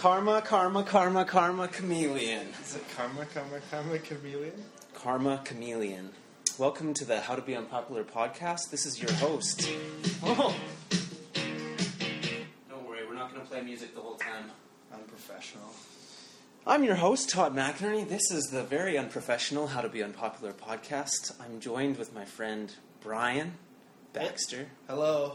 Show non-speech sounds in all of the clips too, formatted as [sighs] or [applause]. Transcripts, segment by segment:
Karma, karma, karma, karma, chameleon. Is it karma, karma, karma, chameleon? Karma chameleon. Welcome to the How to Be Unpopular podcast. This is your host. Oh. Don't worry, we're not going to play music the whole time. Unprofessional. I'm your host, Todd McInerney. This is the very unprofessional How to Be Unpopular podcast. I'm joined with my friend Brian Baxter. Hello.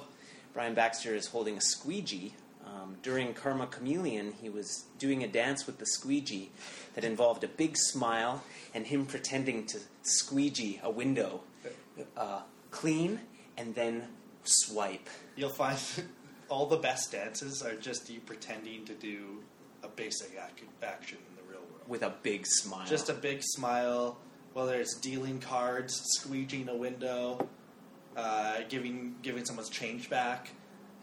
Brian Baxter is holding a squeegee. Um, during Karma Chameleon, he was doing a dance with the squeegee that involved a big smile and him pretending to squeegee a window uh, clean and then swipe. You'll find [laughs] all the best dances are just you pretending to do a basic ac- action in the real world. with a big smile. Just a big smile, whether it's dealing cards, squeegeeing a window, uh, giving giving someone's change back.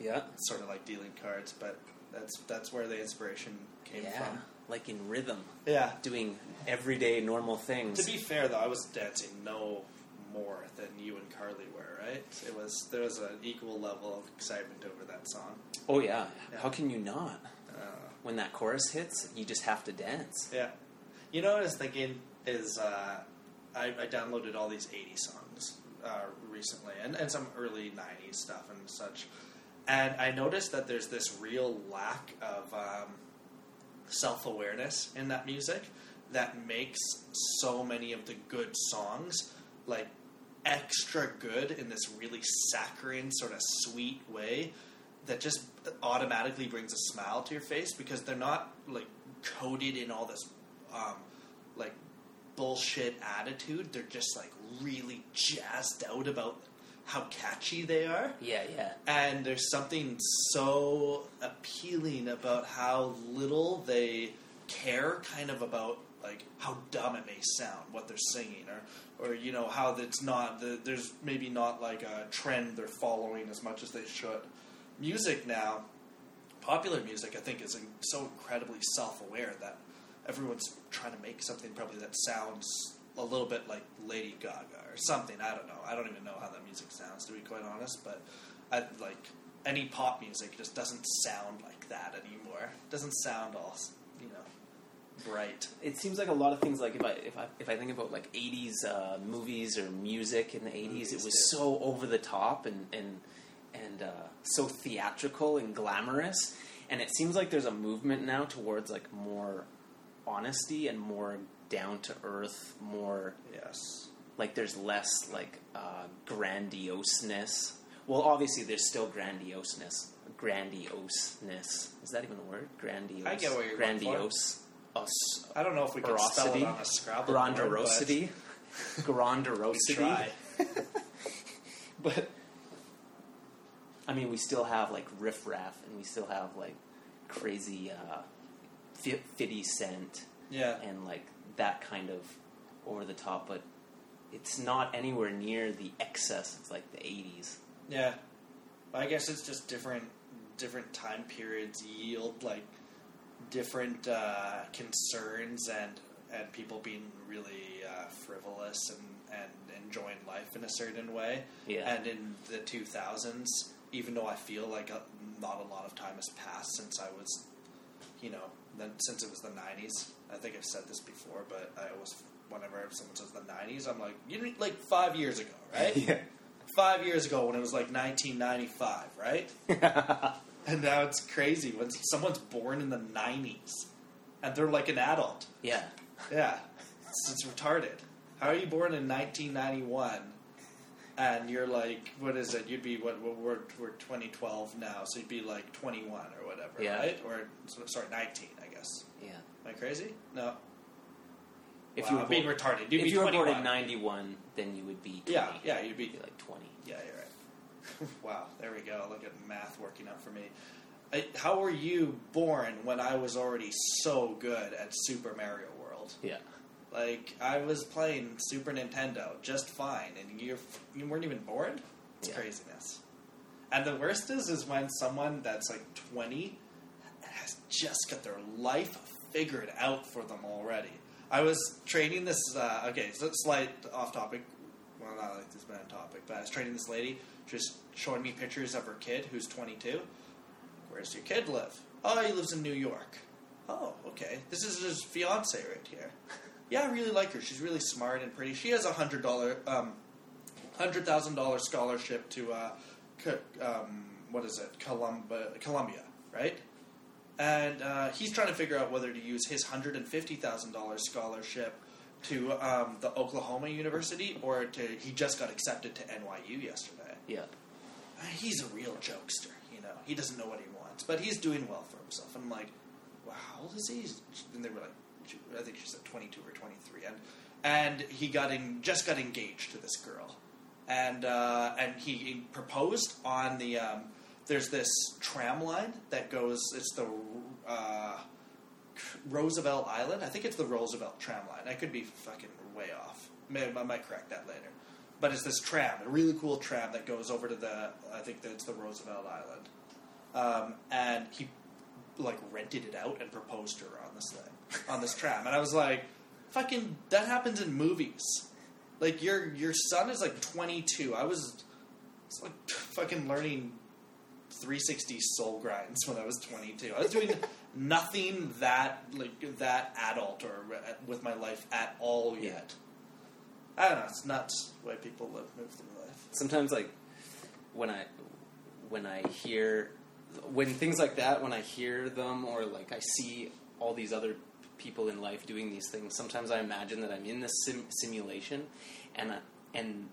Yeah, sort of like dealing cards, but that's that's where the inspiration came yeah, from. like in rhythm, Yeah. doing everyday normal things. To be fair, though, I was dancing no more than you and Carly were, right? It was there was an equal level of excitement over that song. oh yeah. Yeah. how can you not? Uh, When that chorus hits, you just have to dance. yeah, you know what I was thinking is uh, I, I downloaded all these 80 songs uh, recently, and, and some early '90s stuff and such, and I noticed that there's this real lack of um, self awareness in that music that makes so many of the good songs like extra good in this really saccharine sort of sweet way that just automatically brings a smile to your face because they're not like coated in all this um, like bullshit attitude. They're just like really jazzed out about how catchy they are Yeah, yeah. and there's something so appealing about how little they care kind of about like how dumb it may sound what they're singing or or you know how it's not the, there's maybe not like a trend they're following as much as they should music now, popular music, I think, is so incredibly self-aware that everyone's trying to make something probably that sounds a little bit like Lady Gaga or something. I don't know. I don't even know how that music sounds, to be quite honest. But I like any pop music just doesn't sound like that anymore. It doesn't sound all you know bright. It seems like a lot of things. Like if I if I if I think about like '80s uh, movies or music in the '80s, Movies, it was so over the top and and and uh, so theatrical and glamorous. And it seems like there's a movement now towards like more honesty and more down to earth, more Yes. like there's less like uh, grandioseness. Well, obviously there's still grandioseness. Grandioseness is that even a word? Grandiose. I get what you're going for. grandiose. Us, I don't know if we can spell it on a Scrabble grandiosity. Grandiosity. [laughs] try. [laughs] But I mean, we still have like riff raff, and we still have like crazy uh, fi- fifty cent Yeah. and like that kind of over the top. But it's not anywhere near the excess of like the eighties. Yeah, I guess it's just different. Different time periods yield like different uh, concerns and and people being really uh, frivolous and and enjoying life in a certain way. Yeah. And in the two thousands, even though I feel like a, not a lot of time has passed since I was, you know, then since it was the nineties. I think I've said this before, but I always whenever someone says the nineties, I'm like, you know, like five years ago, [laughs] right? yeah. five years ago when it was like 1995, right? [laughs] and now it's crazy when someone's born in the 90s and they're like an adult. yeah. Yeah, it's, it's retarded. How are you born in 1991 and you're like, what is it? You'd be what? what we're we're 2012 now, so you'd be like 21 or whatever, Yeah. right? Or so- sorry, 19, I guess. Yeah. Am I crazy? No. If Wow, you were being born, retarded, you'd if be you were 21. born in ninety one, then you would be 20. yeah, yeah, you'd be You'd be like twenty. Yeah, you're right. [laughs] wow, there we go. Look at math working out for me. I, how were you born when I was already so good at Super Mario World? Yeah. Like I was playing Super Nintendo just fine, and you you weren't even bored. It's Yeah. craziness. And the worst is, is when someone that's like twenty has just got their life figured out for them already. I was training this. Uh, okay, so slight off topic. Well, not like this bad topic, but I was training this lady. She was showing me pictures of her kid, who's 22. Where's your kid live? Oh, he lives in New York. Oh, okay. This is his fiance right here. [laughs] Yeah, I really like her. She's really smart and pretty. She has a hundred dollar, um, hundred thousand dollar scholarship to, uh, co- um, what is it, Columbia, Columbia, right? And uh, he's trying to figure out whether to use his hundred and fifty thousand dollars scholarship to um, the Oklahoma University or to he just got accepted to NYU yesterday. Yeah. Uh, He's a real jokester, you know. He doesn't know what he wants, but he's doing well for himself. I'm like, wow, how old is he? And they were like, I think she said 22 or 23, and and he got in, just got engaged to this girl, and uh, and he proposed on the. Um, there's this tram line that goes. It's the uh, Roosevelt Island. I think it's the Roosevelt tram line. I could be fucking way off. Maybe I might correct that later. But it's this tram, a really cool tram that goes over to the. I think that it's the Roosevelt Island, um, and he like rented it out and proposed to her on this thing on this tram, and I was like, "Fucking, that happens in movies." Like your your son is like 22. I was, it's like fucking learning 360 soul grinds when I was 22. I was doing [laughs] nothing that like that adult or uh, with my life at all yet. I don't know. It's nuts the way people live move through life. sometimes like when I when I hear when things like that when I hear them or like I see all these other people in life doing these things sometimes I imagine that I'm in this sim- simulation and I, and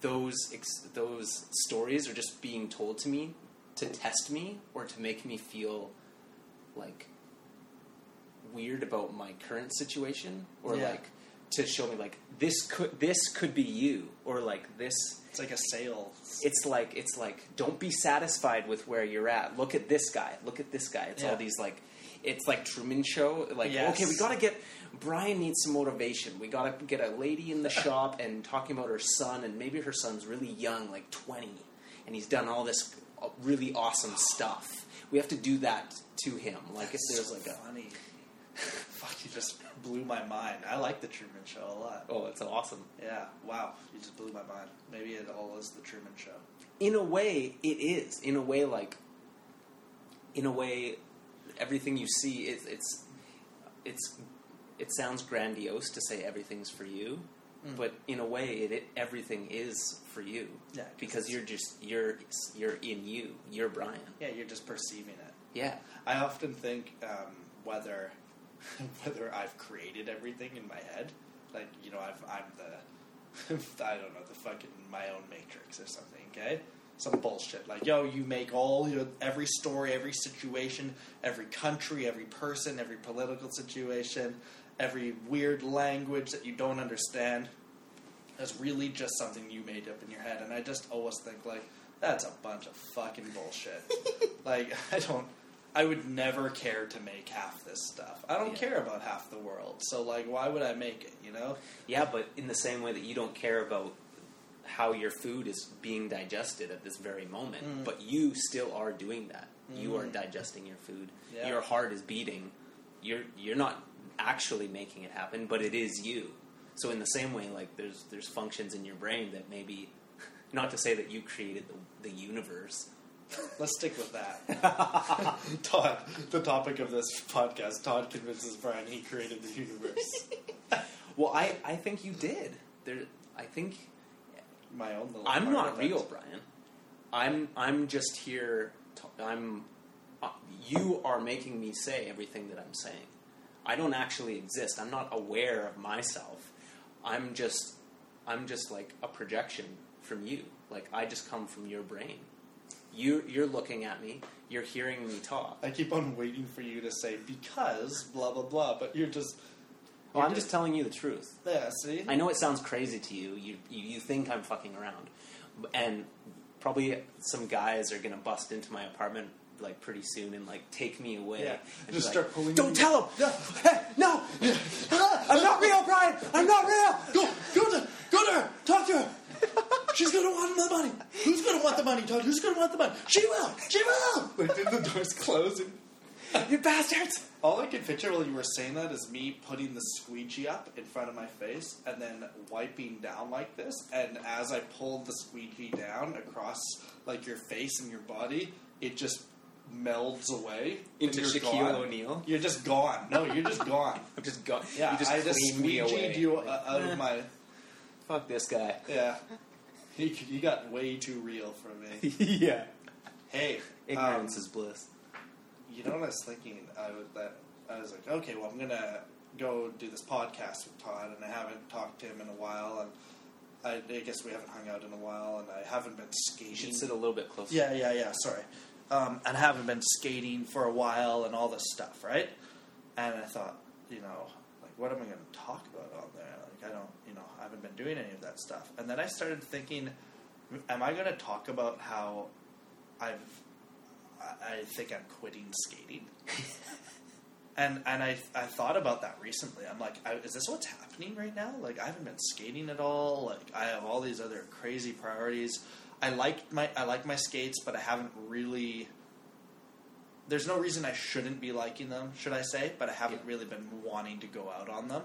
those ex- those stories are just being told to me to test me or to make me feel like weird about my current situation or Yeah. like to show me like this could this could be you or like this It's like a sale. it's like it's like don't be satisfied with where you're at look at this guy look at this guy it's Yeah. all these like it's like truman show like Yes. okay we gotta get brian needs some motivation we gotta get a lady in the [laughs] shop and talking about her son and maybe her son's really young like 20 and he's done all this uh, really awesome stuff. We have to do that to him. Like if there's so like a funny. [laughs] Fuck, you just blew my mind. I like the Truman Show a lot. oh, it's awesome. Yeah, wow, you just blew my mind. Maybe it all is the Truman Show. in a way it is in a way like in a way everything you see is it's it's it sounds grandiose to say everything's for you Mm. but in a way it, it everything is for you Yeah, 'cause because you're just you're you're in you you're brian Yeah, you're just perceiving it. yeah I often think um, whether [laughs] whether I've created everything in my head, like you know, I've, I'm the [laughs] I don't know the fucking my own matrix or something. Okay, some bullshit like yo, you make all your every story, every situation, every country, every person, every political situation, every weird language that you don't understand. That's really just something you made up in your head, and I just always think like that's a bunch of fucking bullshit. [laughs] like I don't, I would never care to make half this stuff. I don't Yeah. care about half the world, so like, why would I make it? You know? yeah but in the same way that you don't care about how your food is being digested at this very moment Mm. but you still are doing that you are Mm. digesting your food Yeah. your heart is beating you're you're not actually making it happen but it is you so in the same way like there's there's functions in your brain that maybe [laughs] not to say that you created the, the universe Let's stick with that. [laughs] Todd, the topic of this podcast. Todd convinces Brian he created the universe. [laughs] well i i think you did there i think My own little. I'm not of it. real, Brian. I'm I'm just here. To, I'm. Uh, you are making me say everything that I'm saying. I don't actually exist. I'm not aware of myself. I'm just. I'm just like a projection from you. Like I just come from your brain. You you're looking at me. You're hearing me talk. I keep on waiting for you to say because blah blah blah, but you're just. Well, you're I'm just telling you the truth. Yeah. See. I know it sounds crazy to you. You you, you think I'm fucking around, and probably some guys are gonna bust into my apartment like pretty soon and like take me away. Yeah. and Just start like, pulling Don't you- tell him. No, no, I'm not real, Brian. I'm not real. Go, go to, go to her. Talk to her. She's gonna want the money. Who's gonna want the money, Todd? Who's gonna want the money? She will. She will. Like the door's closing. [laughs] You bastards. All I could picture while you were saying that is me putting the squeegee up in front of my face and then wiping down like this. And as I pulled the squeegee down across like your face and your body, it just melds away Into and you're Shaquille gone. O'Neal? You're just gone. No, you're just gone. [laughs] I'm just go- Yeah, you just I just cleaned me away. squeegeed you uh, out of my. Fuck this guy. Yeah, he, he got way too real for me. [laughs] yeah. Hey, Ignorance um, is bliss. You know what I was thinking? I was that I was like, okay, well, I'm gonna go do this podcast with Todd, and I haven't talked to him in a while, and I, I guess we haven't hung out in a while, and I haven't been skating. You should sit a little bit closer. yeah, yeah, yeah. Sorry, um, and I haven't been skating for a while, and all this stuff, right? And I thought, you know, like, what am I going to talk about on there? Like, I don't, you know, I haven't been doing any of that stuff. And then I started thinking, am I going to talk about how I've, I, think I'm quitting skating? and and I I thought about that recently. I'm like, I, is this what's happening right now? Like, I haven't been skating at all. Like, I have all these other crazy priorities. I like my I like my skates, but I haven't really. There's no reason I shouldn't be liking them, should I say? But I haven't Yeah. really been wanting to go out on them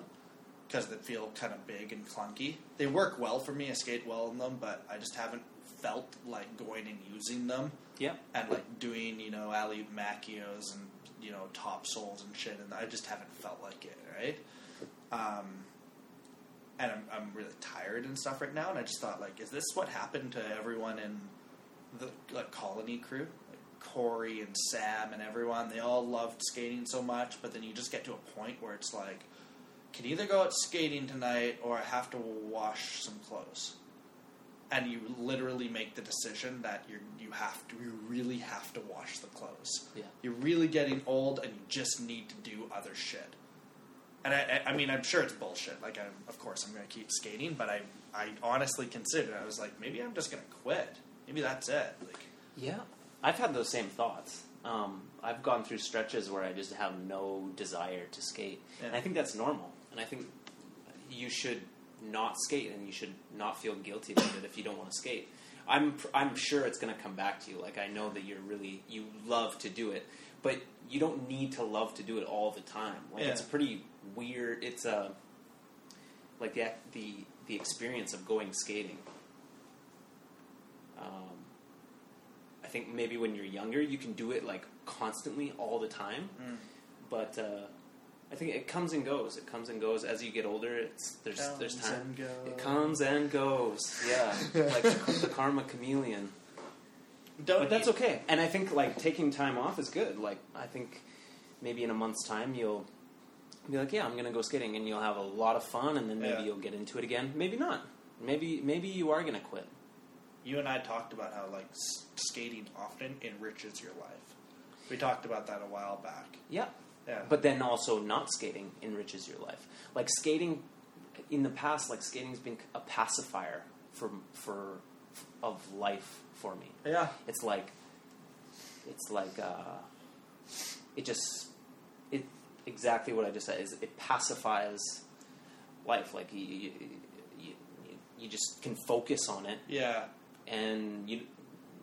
because they feel kind of big and clunky. They work well for me. I skate well in them, but I just haven't felt like going and using them Yeah. and like doing you know alley makios and you know top souls and shit, and I just haven't felt like it, right? Um, and I'm I'm really tired and stuff right now, and I just thought like, is this what happened to everyone in the like colony crew? Like Corey and Sam and everyone, they all loved skating so much, but then you just get to a point where it's like, can either go out skating tonight or I have to wash some clothes and you literally make the decision that you you have to you really have to wash the clothes. Yeah. You're really getting old, and you just need to do other shit. And I, I I mean, I'm sure it's bullshit. Like, I'm, of course, I'm going to keep skating, but I, I honestly considered. I was like, maybe I'm just going to quit. Maybe that's it. Like, Yeah, I've had those same thoughts. Um, I've gone through stretches where I just have no desire to skate, Yeah. and I think that's normal. And I think you should not skate, and you should not feel guilty about it if you don't want to skate. I'm I'm sure it's going to come back to you. Like I know that you're really you love to do it, but you don't need to love to do it all the time. Like Yeah. it's pretty weird. It's a like the the the experience of going skating. Um, I think maybe when you're younger, you can do it like constantly all the time, Mm. but uh, I think it comes and goes. It comes and goes as you get older. It's there's there's time. and goes. It comes and goes. Yeah, [laughs] like the, the karma chameleon. Don't But that's okay. And I think like taking time off is good. Like I think maybe in a month's time you'll be like, yeah, I'm gonna go skating, and you'll have a lot of fun, and then maybe Yeah. you'll get into it again. Maybe not. Maybe maybe you are gonna quit. You and I talked about how like s- skating often enriches your life. We talked about that a while back. Yeah. Yeah. But then also not skating enriches your life. Like skating in the past, like skating's been a pacifier for for of life for me. yeah, It's like it's like uh, it just it exactly what I just said is it pacifies life. Like you you, you, you, you just can focus on it yeah. and you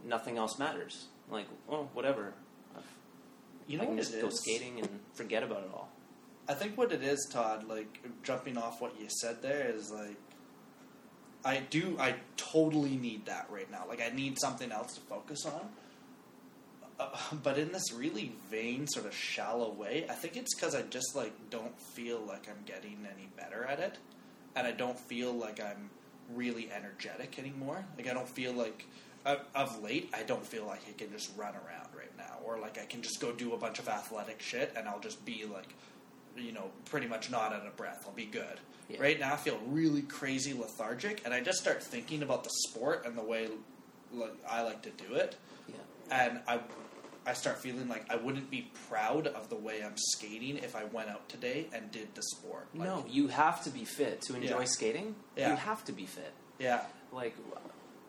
nothing else matters. Like oh whatever. You I know can what just go is? skating and forget about it all. I think what it is, Todd, like jumping off what you said there is like I do I totally need that right now. Like I need something else to focus on. Uh, but in this really vain sort of shallow way, I think it's cuz I just like don't feel like I'm getting any better at it and I don't feel like I'm really energetic anymore. Like I don't feel like of, of late, I don't feel like I can just run around or like I can just go do a bunch of athletic shit, and I'll just be like, you know, pretty much not out of breath. I'll be good. Yeah. Right now, I feel really crazy lethargic, and I just start thinking about the sport and the way like, I like to do it, Yeah. and I. I start feeling like I wouldn't be proud of the way I'm skating if I went out today and did the sport. Like, no, you have to be fit to enjoy Yeah. skating. Yeah. You have to be fit. Yeah. Like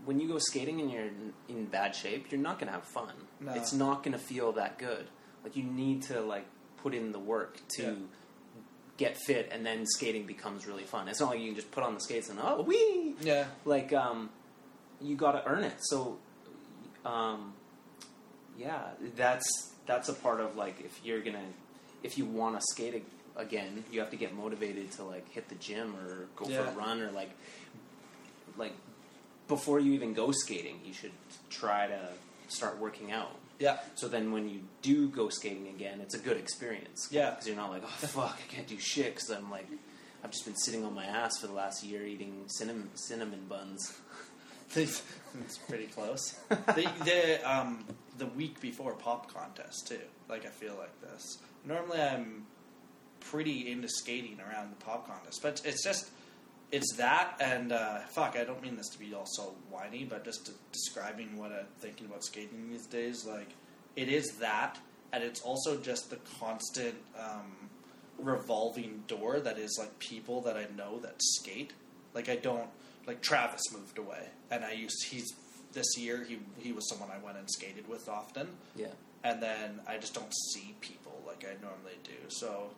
when you go skating and you're in- in bad shape, you're not going to have fun. No. It's not going to feel that good. Like you need to like put in the work to Yeah. get fit, and then skating becomes really fun. It's not like you can just put on the skates and oh wee. Yeah. Like um, you got to earn it. So, um, yeah, that's that's a part of like if you're gonna if you want to skate again, you have to get motivated to like hit the gym or go for a run or like like before you even go skating, you should try to start working out. Yeah. So then when you do go skating again, it's a good experience. Yeah. Because you're not like, oh, fuck, I can't do shit because I'm like, I've just been sitting on my ass for the last year eating cinnamon, cinnamon buns. [laughs] it's pretty close. the the um the week before pop contest too. Like I feel like this. Normally I'm pretty into skating around the pop contest, but it's just it's that and uh, fuck. I don't mean this to be all so whiny, but just describing what I'm thinking about skating these days. Like it is that, and it's also just the constant um, revolving door that is like people that I know that skate. Like I don't like Travis moved away, and I used he's this year he he was someone I went and skated with often, Yeah. and then I just don't see people like I normally do. So,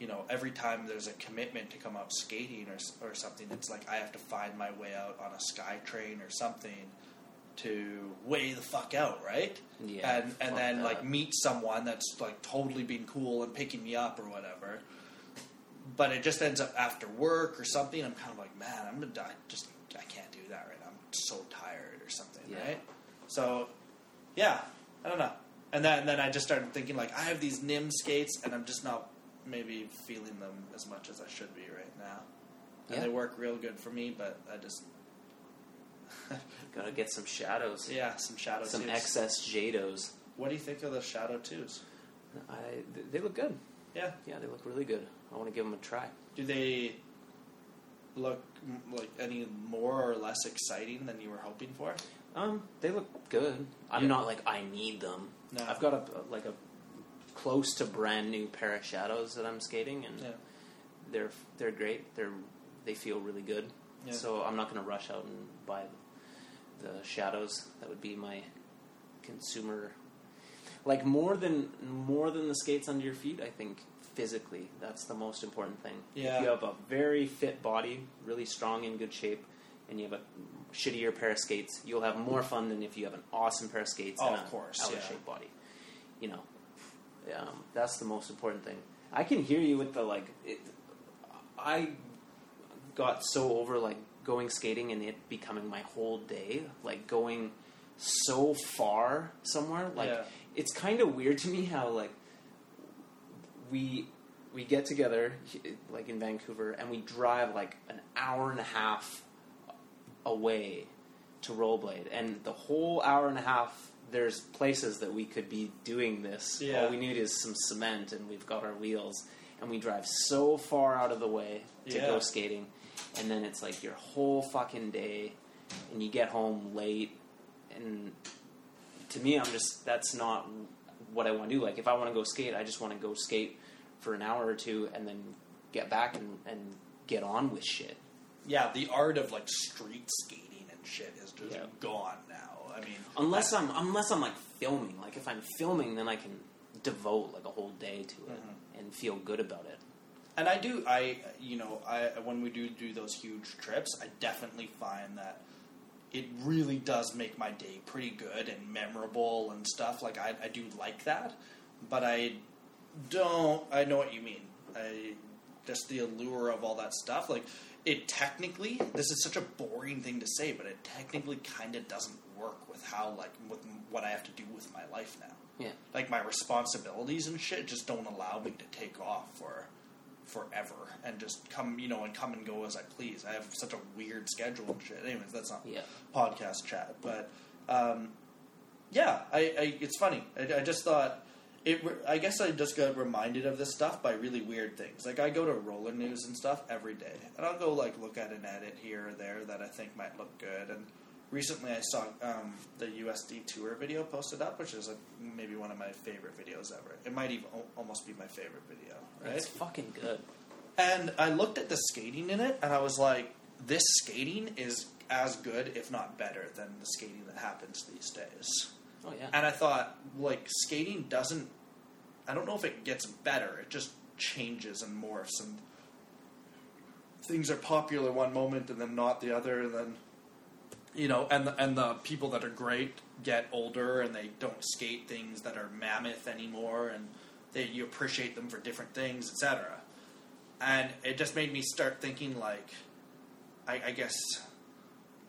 you know, every time there's a commitment to come out skating or or something, it's like I have to find my way out on a sky train or something to weigh the fuck out, right? Yeah, and and then that. like meet someone that's like totally being cool and picking me up or whatever. But it just ends up after work or something. I'm kind of like, man, I'm gonna die. Just I can't do that right now. I'm so tired or something, Yeah. right? So, yeah, I don't know. And then and then I just started thinking like I have these Nim skates and I'm just not maybe feeling them as much as I should be right now. And Yeah. they work real good for me, but I just [laughs] Gotta get some shadows. yeah some shadow Some twos. Xsjados. What do you think of the shadow twos? I, they look good. Yeah. Yeah, they look really good. I want to give them a try. Do they look like any more or less exciting than you were hoping for? Um, they look good. I'm Yeah. not like I need them. No. I've got a like a close to brand new pair of shadows that I'm skating, and Yeah. they're they're great. They're they feel really good. Yeah. So I'm not going to rush out and buy the shadows. That would be my consumer. Like more than more than the skates under your feet, I think physically that's the most important thing. Yeah. If you have a very fit body, really strong in good shape, and you have a shittier pair of skates, you'll have more fun than if you have an awesome pair of skates Oh, and of a course, out yeah. of shape body. You know, um, that's the most important thing. I can hear you with the like. It, I got so over like going skating and it becoming my whole day, like going so far somewhere. Like Yeah. it's kind of weird to me how like we we get together like in Vancouver and we drive like an hour and a half away to Rollblade, and the whole hour and a half there's places that we could be doing this Yeah. all we need is some cement and we've got our wheels and we drive so far out of the way to Yeah. go skating and then it's like your whole fucking day and you get home late and to me i'm just that's not what i want to do like if i want to go skate i just want to go skate for an hour or two and then get back and, and get on with shit Yeah, the art of like street skating and shit is just Yeah. gone now. I mean, unless i'm unless i'm like filming like if i'm filming then i can devote like a whole day to it Mhm. and feel good about it And I do, I you know, I when we do do those huge trips, I definitely find that it really does make my day pretty good and memorable and stuff. Like I, I do like that, but I don't. I know what you mean. I just the allure of all that stuff. Like it technically, this is such a boring thing to say, but it technically kind of doesn't work with how like with what I have to do with my life now yeah like my responsibilities and shit just don't allow me to take off for forever and just come you know and come and go as I please. I have such a weird schedule and shit. Anyways, that's not yeah podcast chat, but um, yeah, I, I it's funny. I, I just thought it. I guess I just got reminded of this stuff by really weird things. Like I go to roller news and stuff every day, and I'll go like look at an edit here or there that I think might look good. And recently, I saw um, the USD tour video posted up, which is like maybe one of my favorite videos ever. It might even al- almost be my favorite video. Right? it's fucking good And I looked at the skating in it, and I was like, this skating is as good, if not better, than the skating that happens these days. Oh yeah And I thought, like, skating doesn't. I don't know if it gets better, it just changes and morphs, and things are popular one moment and then not the other, and then. You know, and the, and the people that are great get older and they don't skate things that are mammoth anymore, and they you appreciate them for different things, etc and it just made me start thinking like I, I guess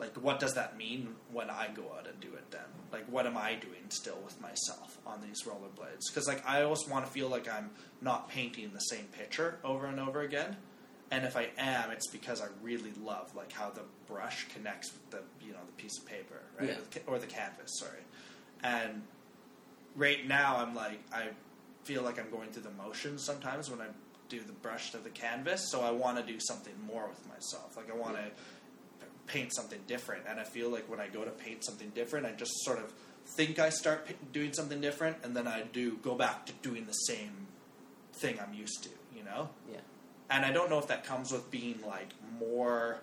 like what does that mean when i go out and do it then like what am i doing still with myself on these rollerblades because like i always want to feel like i'm not painting the same picture over and over again and if i am it's because i really love like how the brush connects with the you know the piece of paper right Yeah. Or the or the canvas sorry and right now I'm like I feel like I'm going through the motions sometimes when I do the brush to the canvas. So I want to do something more with myself. Like I want to paint something different, and I feel like when I go to paint something different, I just sort of think I start p- doing something different, and then I do go back to doing the same thing I'm used to. You know. yeah And I don't know if that comes with being like more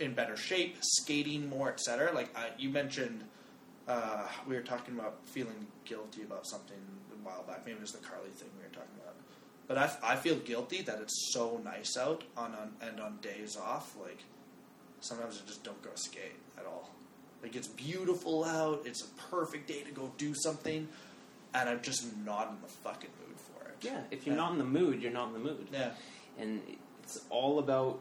in better shape, skating more, etc. Like I, you mentioned, uh, we were talking about feeling guilty about something a while back. Maybe it was the Carly thing we were talking about. But I, I feel guilty that it's so nice out on, on and on days off. Like sometimes I just don't go skate at all. Like it's beautiful out. It's a perfect day to go do something, and I'm just not in the fucking mood for it. yeah if you're Yeah. not in the mood you're not in the mood Yeah. and it's all about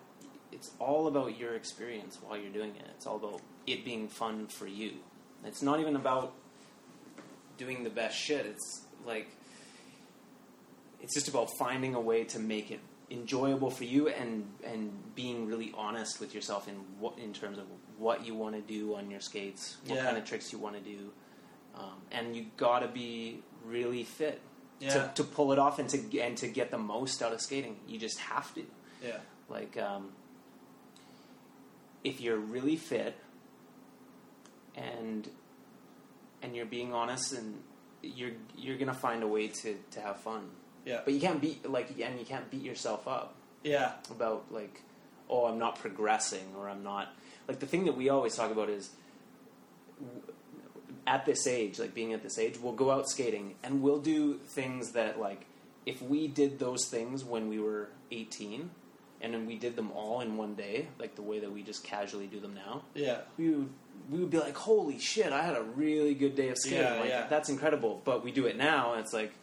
it's all about your experience while you're doing it. It's all about it being fun for you. It's not even about doing the best shit. It's like it's just about finding a way to make it enjoyable for you and and being really honest with yourself in what in terms of what you want to do on your skates, what Yeah. kind of tricks you want to do, um, and you got to be really fit Yeah. to, to pull it off and to and to get the most out of skating. You just have to. Yeah. Like, um, if you're really fit and and you're being honest, and you're you're gonna find a way to, to have fun. Yeah. But you can't beat like and you can't beat yourself up Yeah. about like, oh, I'm not progressing or I'm not like the thing that we always talk about is at this age, like being at this age, we'll go out skating and we'll do things that like if we did those things when we were 18, and then we did them all in one day, like the way that we just casually do them now, Yeah. we would we would be like, "Holy shit! I had a really good day of skating. Yeah, like yeah. that's incredible." But we do it now, and it's like,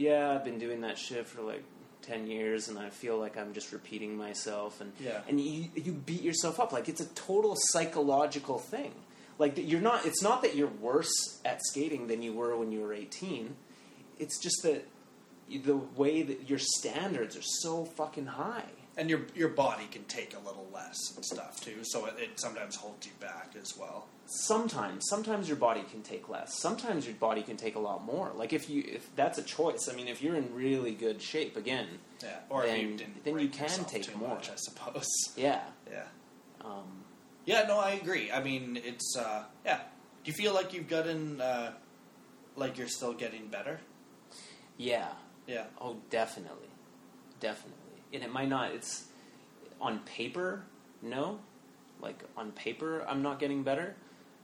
yeah, I've been doing that shit for like ten years, and I feel like I'm just repeating myself, and Yeah. and you you beat yourself up like it's a total psychological thing. Like you're not. It's not that you're worse at skating than you were when you were 18. It's just that the way that your standards are so fucking high. And your your body can take a little less and stuff too, so it, it sometimes holds you back as well. sometimes sometimes your body can take less sometimes your body can take a lot more like if you if that's a choice i mean if you're in really good shape again Yeah. Or if you Then- didn't then you can take too more. much, I suppose. [laughs] yeah Yeah. um, Yeah, no, I agree. I mean, it's uh, yeah. Do you feel like you've gotten uh, like you're still getting better? yeah Yeah. oh definitely definitely and it might not it's on paper no like on paper i'm not getting better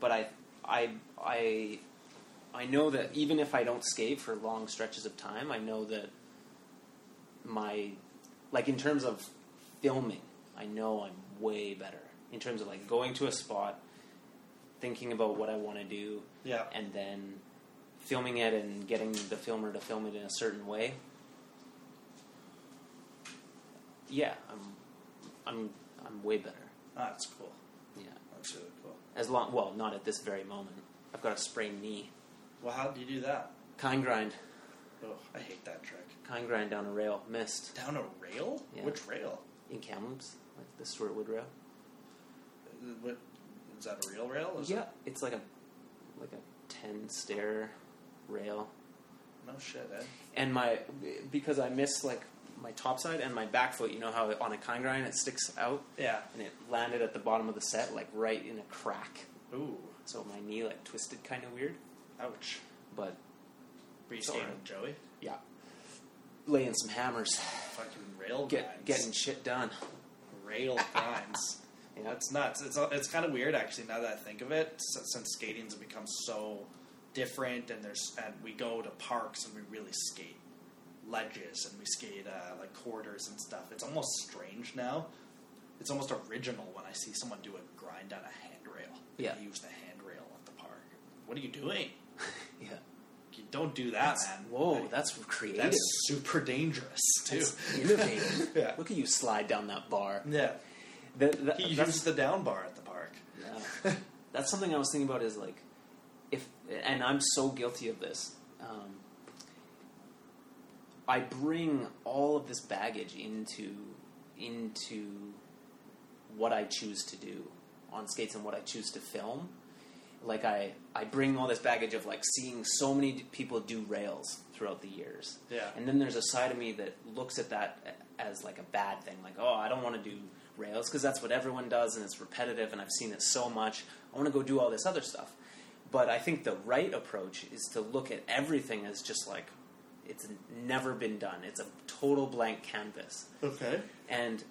but i i i i know that even if i don't skate for long stretches of time i know that my like in terms of filming i know i'm way better in terms of like going to a spot thinking about what i want to do Yeah. and then filming it and getting the filmer to film it in a certain way. Yeah, I'm, I'm, I'm way better. That's cool. Yeah, That's really cool. as long well, not at this very moment. I've got a sprained knee. Well, how do you do that? Kind grind, Oh, I hate that trick. kind grind down a rail, missed Down a rail? Yeah. Which rail? in Kamloops, like the Stuart Wood rail. Uh, What, is that a real rail? Is yeah, It? it's like a, like a ten stair rail. No shit, eh? and my because I missed like my top side and my back foot. You know how on a kind grind it sticks out, Yeah. and it landed at the bottom of the set, like right in a crack. Ooh. So my knee like twisted kind of weird, Ouch. but Were you It's skating with Joey? yeah, laying some hammers, Fucking rail get grinds. getting shit done. rail [laughs] grinds. Yeah. That's nuts. It's it's kind of weird actually. Now that I think of it, since skating's become so different, and there's and we go to parks and we really skate ledges and we skate uh, like corridors and stuff. It's almost strange now. It's almost original when I see someone do a grind on a handrail. Yeah. They use the handrail at the park. What are you doing? [laughs] Yeah, You don't do that, That's- man. Whoa, Like, that's creative. that's super dangerous too. That's innovative. [laughs] Yeah. Look at you slide down that bar. yeah, The- the- he that's- uses the down bar at the park. Yeah. [laughs] That's something I was thinking about is like, if, and I'm so guilty of this. Um, I bring all of this baggage into into what I choose to do on skates and what I choose to film. Like I, I bring all this baggage of like seeing so many people do rails throughout the years. Yeah. And then there's a side of me that looks at that as like a bad thing. Like, oh, I don't want to do rails because that's what everyone does and it's repetitive and I've seen it so much. I want to go do all this other stuff. But I think the right approach is to look at everything as just like it's never been done. It's a total blank canvas. Okay. And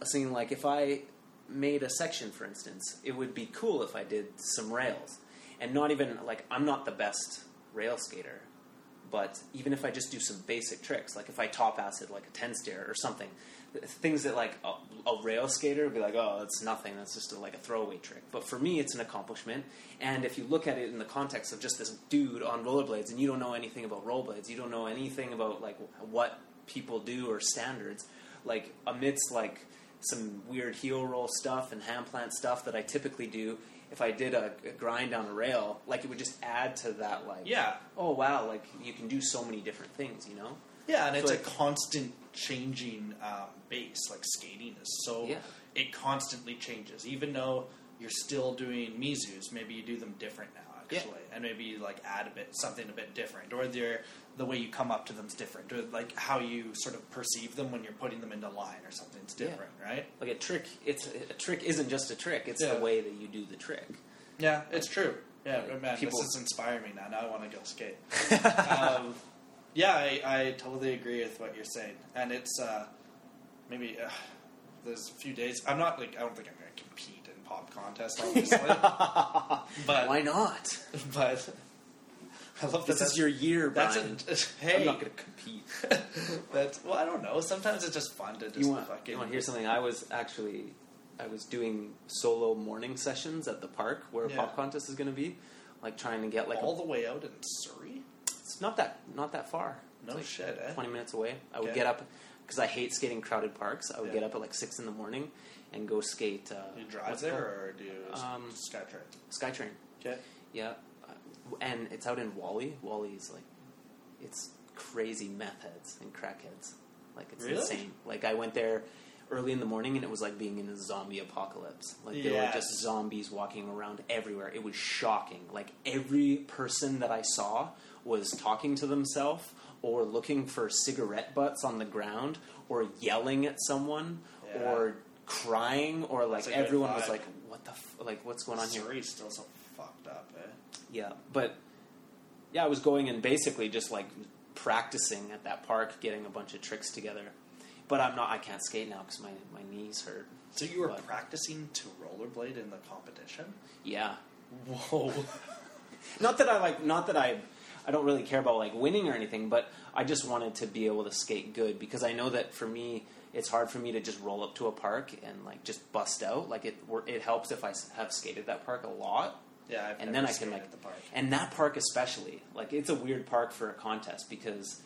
was like, if I made a section, for instance, it would be cool if I did some rails. And not even, like, I'm not the best rail skater, but even if I just do some basic tricks, like if I top acid like a 10 stair or something, th- things that, like, a, a rail skater would be like, oh, that's nothing, that's just a, like a throwaway trick. But for me, it's an accomplishment. And if you look at it in the context of just this dude on rollerblades and you don't know anything about rollerblades, you don't know anything about, like, what people do or standards, like amidst like some weird heel roll stuff and hand plant stuff that I typically do, if I did a, a grind on a rail, like it would just add to that like Yeah. oh wow, like you can do so many different things, you know? Yeah, and it's But- a constant changing um, base. Like skating is so Yeah. it constantly changes. Even though you're still doing Mizous, maybe you do them different now Yeah. actually, and maybe you like add a bit something a bit different, or they're, the way you come up to them's different, or like how you sort of perceive them when you're putting them into line or something's Yeah. different, right? Like a trick, it's a trick isn't just a trick; it's Yeah. the way that you do the trick. Yeah, it's true. Yeah, Like, man, people- this is inspiring me now. Now I want to go skate. [laughs] um, yeah, I, I totally agree with what you're saying, and it's uh, maybe uh, there's a few days. I'm not like I don't think I'm going to compete in pop contest, obviously, [laughs] but Why not? [laughs] but I love that. This is your year, That's a, [laughs] hey. I'm not going to compete. that's well. I don't know. Sometimes it's just fun to just you want, fucking. you want to hear something? I was actually, I was doing solo morning sessions at the park where Yeah. a pop contest is going to be, like trying to get like all a, the way out in Surrey? It's not that not that far. No like shit, eh? Twenty minutes away. I would Okay. get up because I hate skating crowded parks. I would Yeah. get up at like six in the morning and go skate. Uh, you drive there or do you Um, SkyTrain? SkyTrain. Okay. Yeah, uh, and it's out in Whalley. Whalley's like, it's crazy meth heads and crackheads. Like it's Really? insane. Like I went there early in the morning and it was like being in a zombie apocalypse. Like there were just zombies walking around everywhere. It was shocking. Like every person that I saw was talking to themselves or looking for cigarette butts on the ground or yelling at someone Yeah. or crying or like That's a good everyone was like what the f- like what's going on here Surrey's still so fucked up, eh? yeah, but yeah, I was going and basically just like practicing at that park, getting a bunch of tricks together. But I'm not. I can't skate now because my my knees hurt. So you were But- practicing to rollerblade in the competition? Yeah, Whoa. [laughs] not that I like. Not that I. I don't really care about like winning or anything, but I just wanted to be able to skate good because I know that for me, it's hard for me to just roll up to a park and like just bust out. Like it, it helps if I have skated that park a lot yeah, I've and then I can like the park. and that park especially like it's a weird park for a contest because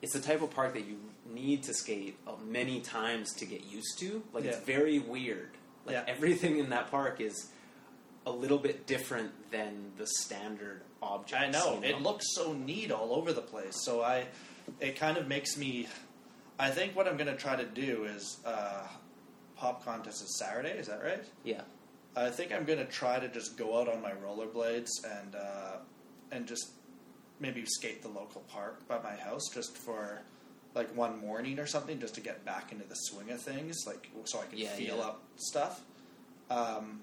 it's the type of park that you need to skate uh, many times to get used to like it's very weird like Yeah. everything in that park is a little bit different than the standard objects I know. you It looks so neat all over the place. So I, it kind of makes me. I think what I'm going to try to do is uh, pop contest is Saturday. Is that right? yeah I think I'm going to try to just go out on my rollerblades and uh, and just maybe skate the local park by my house just for like one morning or something, just to get back into the swing of things, like so I can Yeah, feel yeah. up stuff. Um,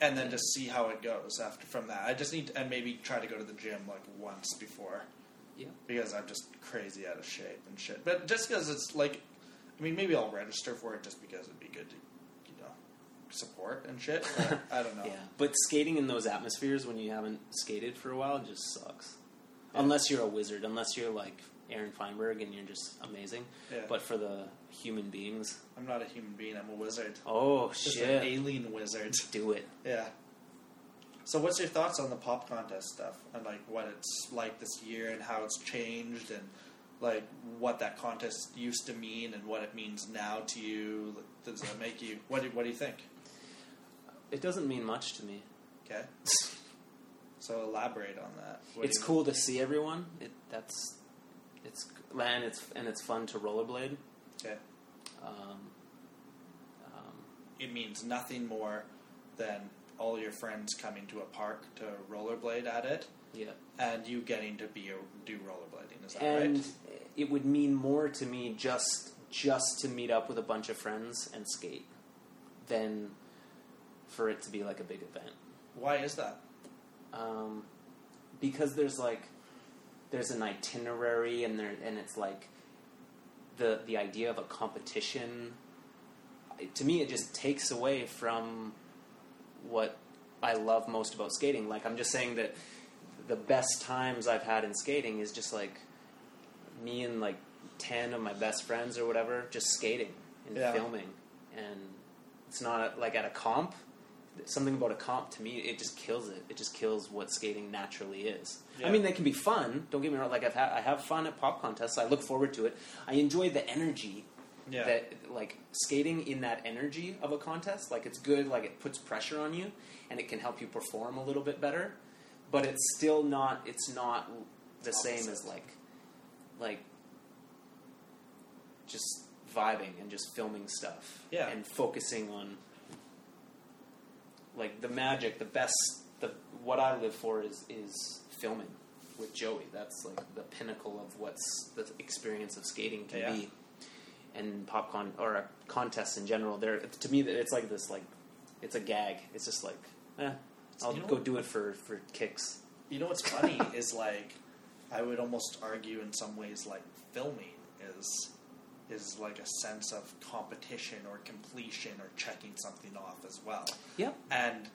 and then just see how it goes after from that. I just need to, and maybe try to go to the gym like once before yeah because I'm just crazy out of shape and shit. But just because it's like, I mean, maybe I'll register for it just because it'd be good to, you know, support and shit. But [laughs] I don't know. yeah but skating in those atmospheres when you haven't skated for a while just sucks Yeah. unless you're a wizard unless you're like Aaron Feinberg and you're just amazing Yeah. but for the human beings I'm not a human being. I'm a wizard. Oh Just shit! an alien wizard. Do it. Yeah. So, what's your thoughts on the pop contest stuff and like what it's like this year and how it's changed and like what that contest used to mean and what it means now to you? Does it make you? What do What do you think? It doesn't mean much to me. Okay. [laughs] So elaborate on that. What it's cool to see everyone. It that's it's and it's and it's fun to rollerblade. Okay. Um, um, It means nothing more than all your friends coming to a park to rollerblade at it, yeah, and you getting to be a, do rollerblading. Is that and right? it would mean more to me just just to meet up with a bunch of friends and skate than for it to be like a big event. Why is that? um, because there's like there's an itinerary and there and it's like the the idea of a competition. To me it just takes away from what I love most about skating. Like I'm just saying that the best times I've had in skating is just like me and like 10 of my best friends or whatever just skating and Yeah. filming. And it's not like at a comp something about a comp to me it just kills it. It just kills what skating naturally is. Yeah. i mean they can be fun. Don't get me wrong. Like i've i have fun at pop contests. I look forward to it. I enjoy the energy Yeah. that like skating in that energy of a contest. Like it's good. Like it puts pressure on you and it can help you perform a little bit better. But it's still not it's not the same as like like just vibing and just filming stuff Yeah. and focusing on like the magic the best the what i live for is is filming with joey. That's like the pinnacle of what's the experience of skating can Yeah. be. And popcorn or a contest in general there to me it's like this like it's a gag. It's just like eh, i'll You know go do it for for kicks. You know what's funny is like I would almost argue in some ways like filming is is like a sense of competition or completion or checking something off as well. yep And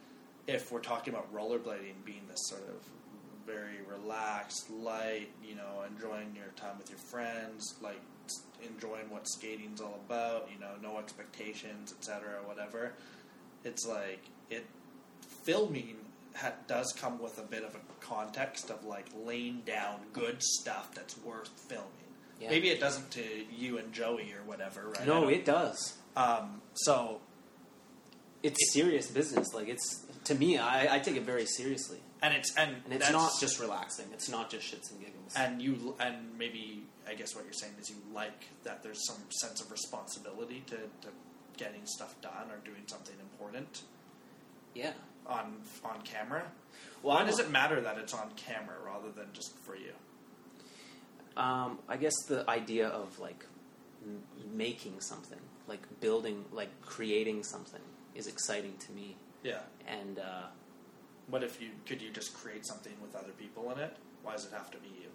if we're talking about rollerblading being this sort of very relaxed, light. You know, enjoying your time with your friends, like enjoying what skating's all about. You know, no expectations, etc. Whatever. It's like it filming ha- does come with a bit of a context of like laying down good stuff that's worth filming. Yeah. Maybe it doesn't to you and Joey or whatever, right? No, it does. Um, so It's serious business. Like it's to me, I, I take it very seriously, and it's and, and it's not just relaxing. It's not just shits and giggles. and you and maybe I guess what you're saying is you like that there's some sense of responsibility to, to getting stuff done or doing something important yeah. on on camera. Well, Why I'm does it matter that it's on camera rather than just for you? Um, I guess the idea of like m- making something, like building, like creating something, is exciting to me. Yeah. And uh, What if you could you just create something with other people in it? Why does it have to be you?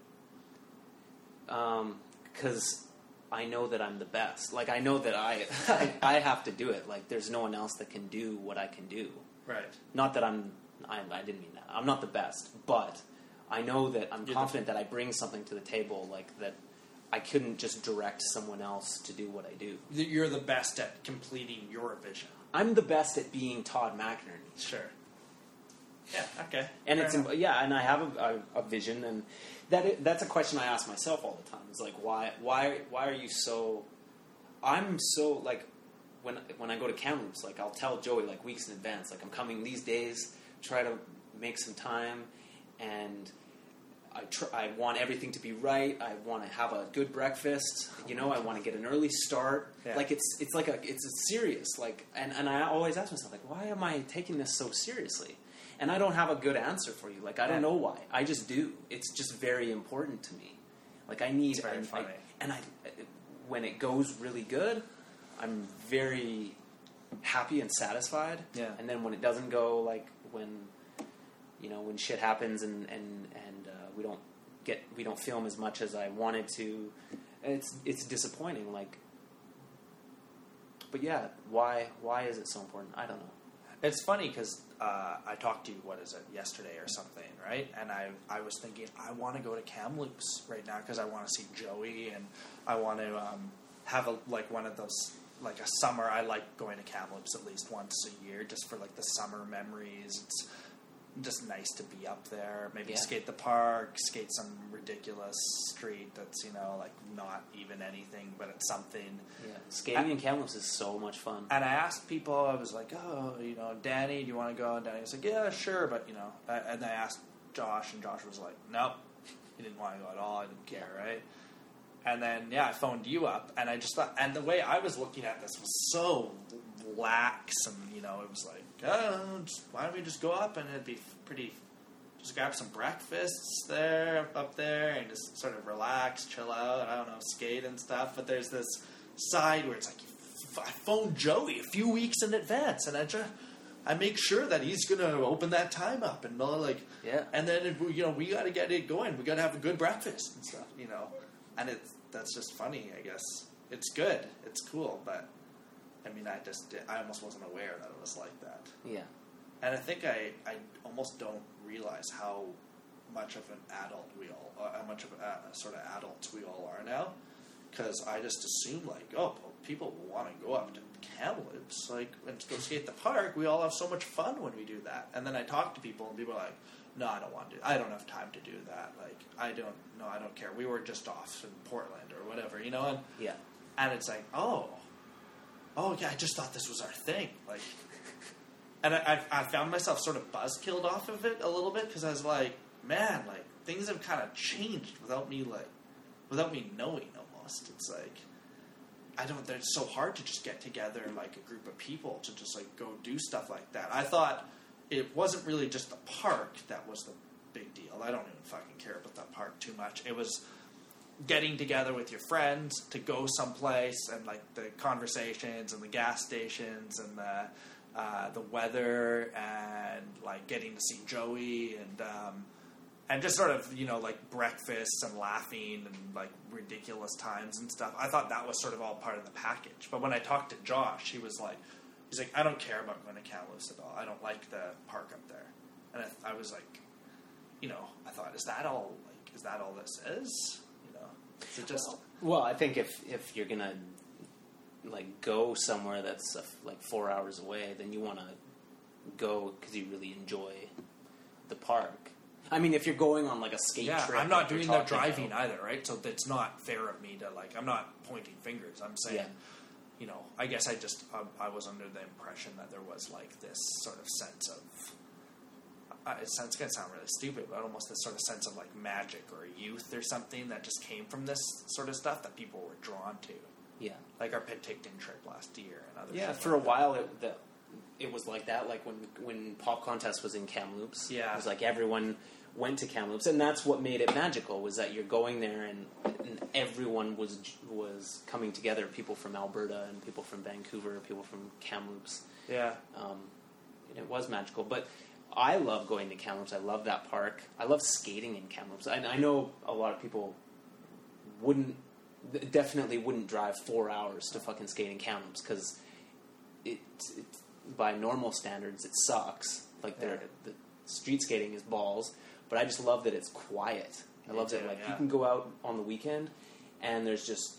because I know that I'm the best. Like I know that I, [laughs] I I have to do it. Like there's no one else that can do what I can do. Right. Not that I'm. I, I didn't mean that. I'm not the best, but I know that I'm You're confident that I bring something to the table. Like that, I couldn't just direct someone else to do what I do. You're the best at completing your vision. I'm the best at being Todd McInerney. Sure. Yeah. Okay. and Fair it's enough. yeah, and I have a, a, a vision, and that that's a question I ask myself all the time. Is like why why why are you so? I'm so like when when I go to Kamloops, like I'll tell Joey like weeks in advance, like I'm coming these days. Try to make some time, and I tr- I want everything to be right. I want to have a good breakfast. You know, I want to get an early start. Yeah. Like it's it's like a it's a serious like, and and I always ask myself like, why am I taking this so seriously? And I don't have a good answer for you. Like I don't know why. I just do. It's just very important to me. Like I need I- I- and I when it goes really good, I'm very happy and satisfied. Yeah. And then when it doesn't go, like when you know when shit happens and and and we don't get we don't film as much as I wanted to, it's it's disappointing. Like, but yeah, why why is it so important? I don't know. It's funny because uh, I talked to you, what is it, yesterday or something, right? And I, I was thinking, I want to go to Kamloops right now because I want to see Joey and I want to um, have a like one of those, like a summer. I like going to Kamloops at least once a year just for like the summer memories. It's just nice to be up there. Maybe Yeah. skate the park, skate some ridiculous street that's you know like not even anything, but it's something. Yeah, skating in Kamloops is so much fun. And I asked people, I was like, oh, you know, Danny, do you want to go? And Danny was like, yeah, sure, but you know, I- and I asked Josh, and Josh was like, nope, he didn't want to go at all. I didn't care, right? And then yeah, I phoned you up, and I just thought, and the way I was looking at this was so lax, and you know, it was like, oh, just, why don't we just go up and it'd be pretty. Just grab some breakfasts there, up there, and just sort of relax, chill out. I don't know, skate and stuff. But there's this side where it's like, I phone Joey a few weeks in advance, and I just, I make sure that he's to open that time up, and like, Yeah. and then you know we got to get it going. We got to have a good breakfast and stuff, you know. And it's that's just funny, I guess. It's good, it's cool, but I mean, I just I almost wasn't aware that it was like that. Yeah. And I think I, I almost don't realize how much of an adult we all, uh, how much of a sort of adults we all are now. Because I just assume like, oh, people want to go up to Kamloops, like, and go skate the park. We all have so much fun when we do that. And then I talk to people, and people are like, no, I don't want to. I don't have time to do that. Like, I don't. No, I don't care. We were just off in Portland or whatever, you know. And Yeah. and it's like, oh, oh yeah, I just thought this was our thing. Like, and I, I, found myself sort of buzzkilled off of it a little bit because I was like, man, like things have kind of changed without me like, without me knowing almost. It's like, I don't. It's so hard to just get together like a group of people to just like go do stuff like that. I thought it wasn't really just the park that was the big deal. I don't even fucking care about that park too much. It was getting together with your friends to go someplace and like the conversations and the gas stations and the uh, the weather and like getting to see Joey and um, and just sort of you know like breakfasts and laughing and like ridiculous times and stuff. I thought that was sort of all part of the package. But when I talked to Josh, he was like, he's like, I don't care about going to Kamloops at all. I don't like the park up there. And I, I was like, you know, I thought, is that all? Like, is that all this is? You is it just? Well, I think if if you're gonna like go somewhere that's uh, like four hours away, then you want to go because you really enjoy the park. I mean, if you're going on like a skate yeah, trip, I'm not doing the driving about- either, right? So it's not fair of me to like. I'm not pointing fingers. I'm saying, Yeah. you know, I guess I just um, I was under the impression that there was like this sort of sense of. Uh, it sounds gonna sound really stupid, but almost this sort of sense of like magic or youth or something that just came from this sort of stuff that people were drawn to, Yeah, like our Penticton trip last year and other. yeah. For a like that. while, it the, it was like that. Like when when Pop Contest was in Kamloops, Yeah. it was like everyone went to Kamloops, and that's what made it magical. Was that you're going there and, and everyone was was coming together. People from Alberta and people from Vancouver, people from Kamloops. Yeah, um, and it was magical. But I love going to Kamloops. I love that park. I love skating in Kamloops. I, I know a lot of people wouldn't, definitely wouldn't drive four hours to fucking skate in Kamloops because it, it, by normal standards, it sucks. Like Yeah. the street skating is balls. But I just love that it's quiet. I love that like yeah. you can go out on the weekend and there's just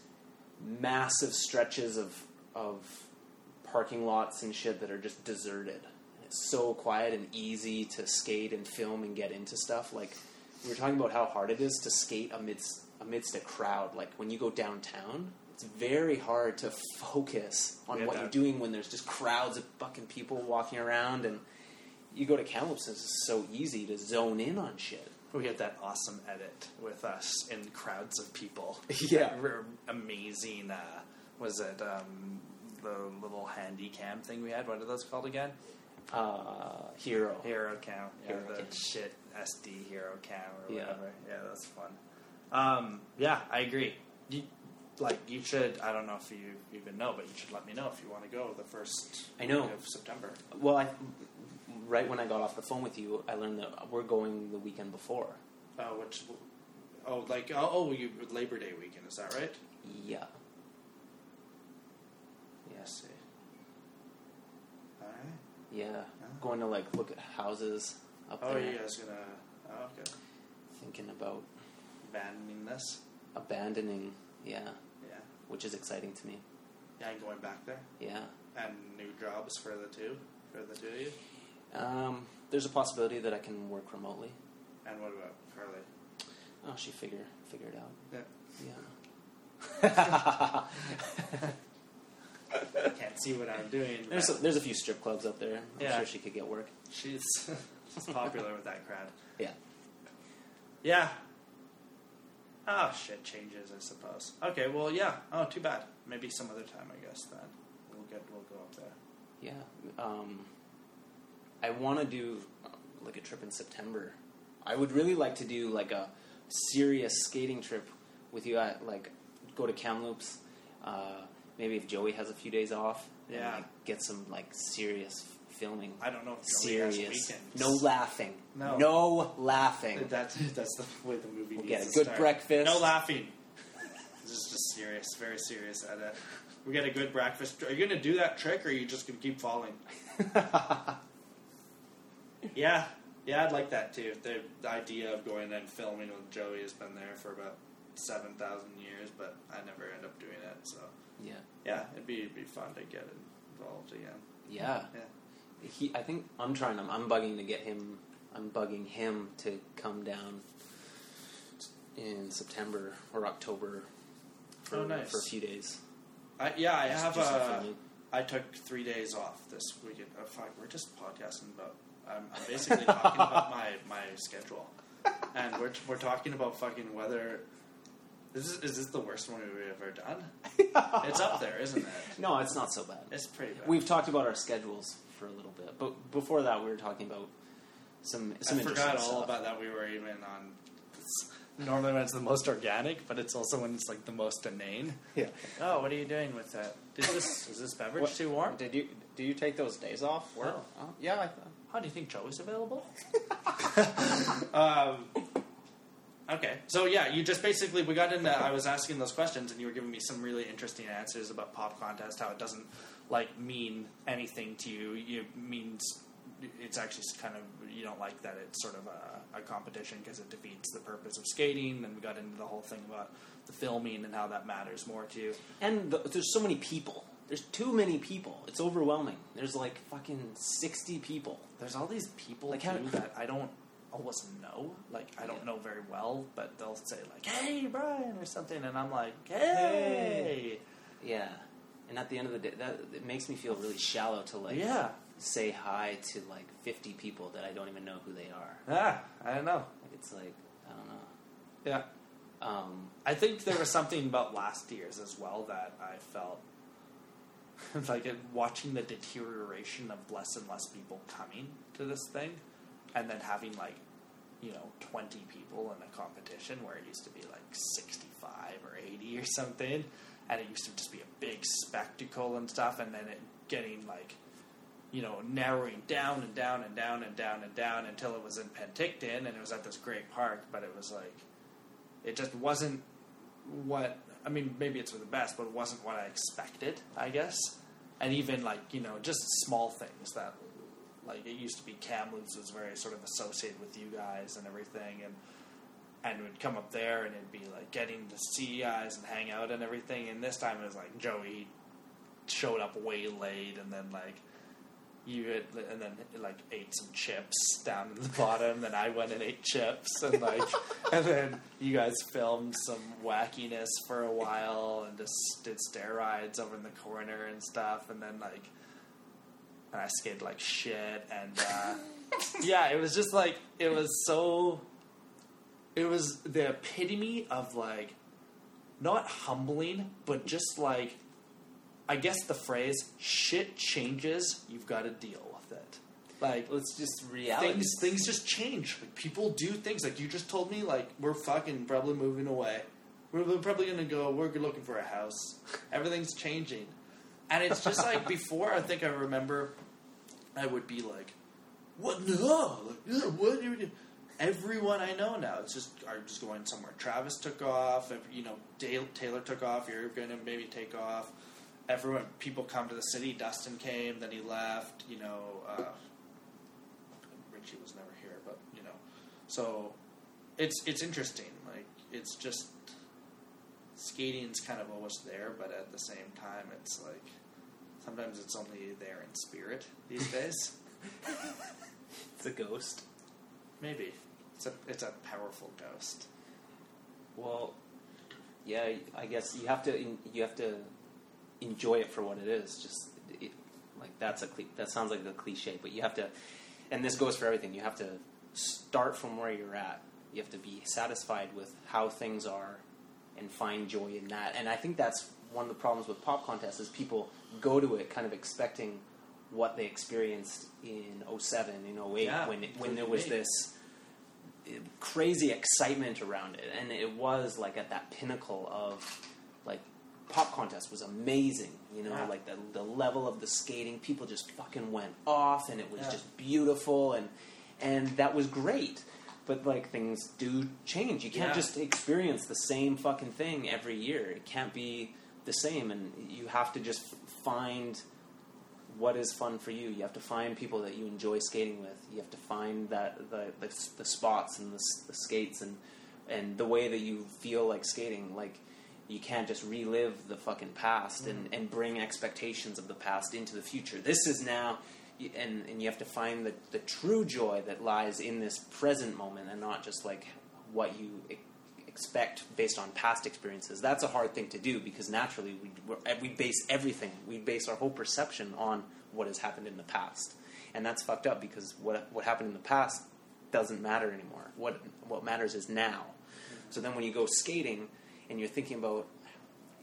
massive stretches of of parking lots and shit that are just deserted. So quiet and easy to skate and film and get into stuff. Like we were talking about how hard it is to skate amidst amidst a crowd. Like when you go downtown, it's very hard to focus on Yeah, what that- you're doing when there's just crowds of fucking people walking around and you go to Kamloops and it's so easy to zone in on shit. we had that awesome edit with us in crowds of people. [laughs] Yeah. Amazing. Uh, was it um, the little handy cam thing we had? What are those called again? Uh, hero. Hero cam. Yeah, Hero the cam. shit SD hero cam or Yeah. whatever. Yeah, that's fun. Um, yeah, I agree. You, like you should. I don't know if you even know, but you should let me know if you want to go the first. I know. week of September. Well, I, right when I got off the phone with you, I learned that we're going the weekend before. Oh, which? Oh, like oh, oh, you Labor Day weekend. Is that right? Yeah. Yes. Yeah. Going to like look at houses up Oh, there. you guys gonna? Oh, okay. Thinking about Abandoning this. abandoning. Yeah. Yeah. Which is exciting to me. Yeah, and going back there Yeah. and new jobs for the two, for the two of you. Um, there's a possibility that I can work remotely. And what about Carly? Oh, she figure figure it out. Yeah. Yeah. [laughs] [laughs] I can't see what I'm doing. there's a, there's a few strip clubs up there. I'm Yeah. sure she could get work. she's [laughs] she's popular with that crowd. Yeah. Yeah. Oh shit, changes I suppose. Okay, well yeah. Oh, too bad. Maybe some other time, I guess. Then we'll get we'll go up there. Yeah. Um, I want to do uh, like a trip in September. I would really like to do like a serious skating trip with you. At, like go to Kamloops. Uh, maybe if Joey has a few days off. and, Yeah. like, get some like serious filming. I don't know if Joey serious. No laughing. No. No laughing. That's that's the way the movie We'll get a good start. breakfast. No laughing. This is just serious, very serious edit. We get a good breakfast. Are you going to do that trick, or are you just going to keep falling? [laughs] Yeah, yeah, I'd like that too. The, the idea of going and filming with Joey has been there for about seven thousand years, but I never end up doing it. So yeah. yeah, it'd be it'd be fun to get involved again. Yeah. Yeah. He, I think I'm trying. I'm, I'm bugging to get him. I'm bugging him to come down in September or October for, Oh, nice. for a few days. I, yeah, I Just have some a. I took three days off this weekend. Oh, fuck, we're just podcasting about. I'm, I'm basically talking about [laughs] my, my schedule, and we're we're talking about fucking whether. Is this, is this the worst one we've ever done? [laughs] It's up there, isn't it? No, it's not so bad. It's pretty bad. We've talked about our schedules for a little bit, but before that, we were talking about some some I interesting forgot all stuff. about that. We were even on. Normally, when it's the most organic, but it's also when it's like the most inane. Yeah. Oh, what are you doing with that? Is this is this beverage What- too warm? Did you do you take those days off? Work? No. Oh, yeah, I thought. How do you think Joe is available? [laughs] [laughs] um, okay, so yeah, you just basically we got into. I was asking those questions, and you were giving me some really interesting answers about pop contest. How it doesn't like mean anything to you. It means it's actually kind of you don't like that it's sort of a, a competition because it defeats the purpose of skating. Then we got into the whole thing about the filming and how that matters more to you. And the, there's so many people. There's too many people. It's overwhelming. There's like fucking sixty people. There's all these people Like how- that I don't always know. Like I don't Yeah. know very well, but they'll say like, "Hey, Brian" or something, and I'm like, "Hey, Yeah. And at the end of the day, that it makes me feel really shallow to like yeah, say hi to like 50 people that I don't even know who they are. ah, I don't know, Like it's like I don't know. yeah." Um, I think there was something about last year's as well that I felt [laughs] like watching the deterioration of less and less people coming to this thing, and then having like you know twenty people in a competition where it used to be like sixty five or eighty or something, and it used to just be a big spectacle and stuff, and then it getting like you know narrowing down and down and down and down and down until it was in Penticton and it was at this great park, but it was like it just wasn't what I mean. Maybe it's for the best, but it wasn't what I expected. I guess, and even like you know, just small things that like it used to be Kamloops was very sort of associated with you guys and everything, and and would come up there and it'd be like getting to see you guys and hang out and everything. And this time it was like Joey showed up way late, and then like you had, and then like ate some chips down in the [laughs] bottom. then I went and ate chips, and like, [laughs] and then you guys filmed some wackiness for a while, and just did stair rides over in the corner and stuff. And then like, and I skated like shit, and uh, [laughs] yeah, it was just like it was so. It was the epitome of like, not humbling, but just like I guess the phrase "shit changes," you've got to deal with it. Like it's just reality. things, things just change. Like people do things. Like you just told me, like we're fucking probably moving away. We're, we're probably gonna go. We're looking for a house. Everything's changing, and it's just like [laughs] before. I think I remember, I would be like, "What? No, like, what?" do you do?" Everyone I know now, it's just are just going somewhere. Travis took off. You know, Dale, Taylor took off. You're gonna maybe take off everyone people come to the city. Dustin came, then he left. You know, uh, Richie was never here, but you know, so it's it's interesting. Like it's just skating's kind of always there, but at the same time, it's like sometimes it's only there in spirit these [laughs] days. It's a ghost. Maybe it's a it's a powerful ghost. Well, yeah, I guess you have to you have to enjoy it for what it is. Just it, like that's a that sounds like a cliche, but you have to, and this goes for everything. You have to start from where you're at. You have to be satisfied with how things are, and find joy in that. And I think that's one of the problems with pop contests is people go to it kind of expecting what they experienced in 07, in 08, Yeah, when it, when there was this eh, crazy excitement around it, and it was like at that pinnacle of like pop contest was amazing. You know, Yeah. like the the level of the skating, people just fucking went off, and it was Yeah. just beautiful, and and that was great. But like things do change. You can't just experience the same fucking thing every year. It can't be the same, and you have to just find what is fun for you. You have to find people that you enjoy skating with. You have to find that the the, the spots and the, the skates and and the way that you feel like skating. Like you can't just relive the fucking past and, mm. and bring expectations of the past into the future. This is now, and and you have to find the the true joy that lies in this present moment and not just like what you. Expect based on past experiences. That's a hard thing to do because naturally we, we're, base everything. We base our whole perception on what has happened in the past. And that's fucked up because what what happened in the past doesn't matter anymore. What what matters is now. So then when you go skating and you're thinking about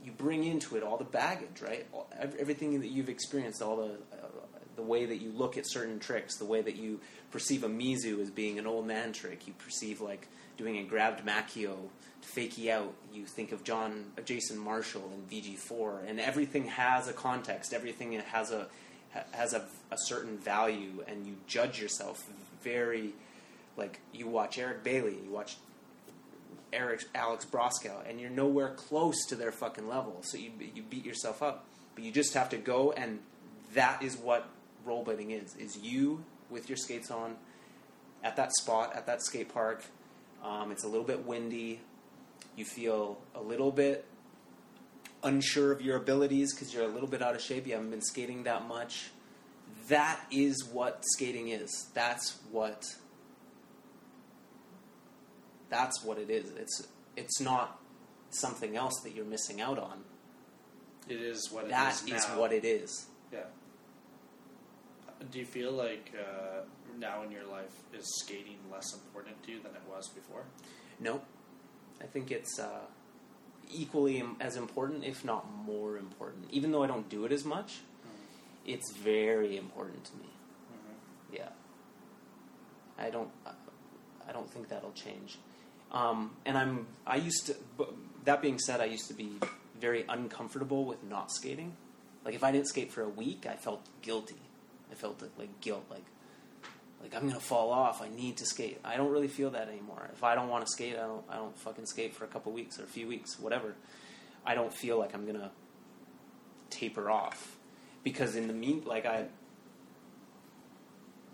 you bring into it all the baggage right? All, everything that you've experienced all the uh, the way that you look at certain tricks the way that you perceive a mizou as being an old man trick you perceive like doing a grabbed Makio to fake you out. You think of John, uh, Jason Marshall in VG4, and everything has a context. Everything has a has a, a certain value, and you judge yourself very like you watch Eric Bailey, you watch Eric Alex Broskow, and you're nowhere close to their fucking level. So you you beat yourself up, but you just have to go, and that is what rollerblading is: is you with your skates on at that spot at that skate park. Um, it's a little bit windy. You feel a little bit unsure of your abilities because you're a little bit out of shape. You haven't been skating that much. That is what skating is. That's what. That's what it is. It's it's not something else that you're missing out on. It is what it That is is what it is. Yeah. Do you feel like uh, now in your life is skating less important to you than it was before? Nope. I think it's uh, equally as important, if not more important. Even though I don't do it as much, it's very important to me. Yeah. I don't. I don't think that'll change. Um, and I'm. I used to. That being said, I used to be very uncomfortable with not skating. Like if I didn't skate for a week, I felt guilty. I felt like guilt. Like like I'm gonna fall off. I need to skate. I don't really feel that anymore. If I don't want to skate, I don't. I don't fucking skate for a couple weeks or a few weeks, whatever. I don't feel like I'm gonna taper off because in the mean, like I.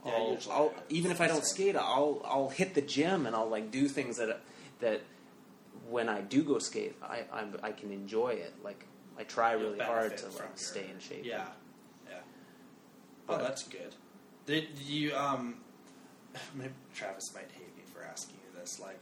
Yeah, I'll, I'll, even if I don't skate, I'll I'll hit the gym and I'll like do things that that when I do go skate, I I'm, I can enjoy it. Like I try really hard to like stay in shape. Yeah, yeah. Oh, But- that's good. Did you um? [sighs] Maybe Travis might hate me for asking you this. Like,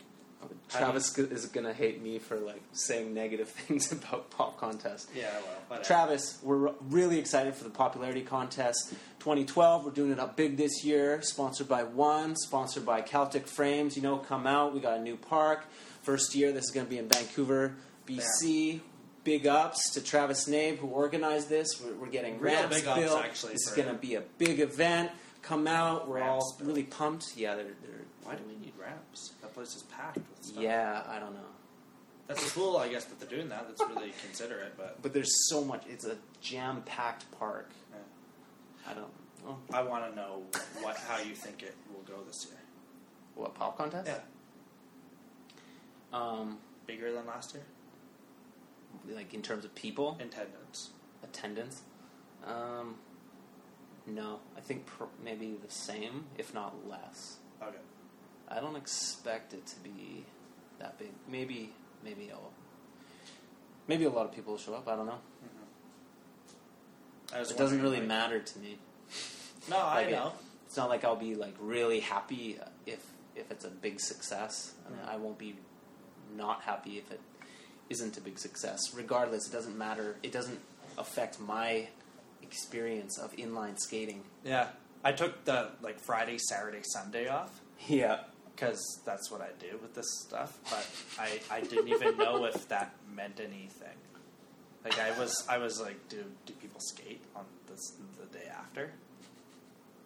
Travis go- is gonna hate me for like saying negative [laughs] things about pop contest. yeah, well, whatever. Travis, we're really excited for the popularity contest 2012. We're doing it up big this year. Sponsored by One, sponsored by Celtic Frames. You know, come out. We got a new park. First year. This is going to be in Vancouver, BC. Big ups to Travis Nabe who organized this. We're, we're getting Real ramps big ups, built. actually, This is going to be a big event. Come out. We're Ramps all built. really pumped. Yeah, they're, they're Why do we need ramps? That place is packed with stuff. yeah. I don't know. that's cool. I guess that they're doing that. That's really [laughs] considerate. But But there's so much. It's a jam-packed park. yeah. I don't. Oh, I want to know what how you think it will go this year. what pop contest? Um, bigger than last year. like in terms of people Attendance. attendance. Um, no, I think pr- maybe the same, if not less. Okay. I don't expect it to be that big. Maybe, maybe I'll. Maybe a lot of people will show up. I don't know. Mm-hmm. I It doesn't really like- matter to me. No, I Like, it- know. It's not like I'll be like really happy if if it's a big success. I mean, I won't be not happy if it isn't a big success. Regardless, it doesn't matter. It doesn't affect my experience of inline skating. Yeah, I took the like Friday, Saturday, Sunday off Yeah. because that's what I do with this stuff. But I, I didn't even know if that meant anything. Like I was I was like, do do people skate on this the day after?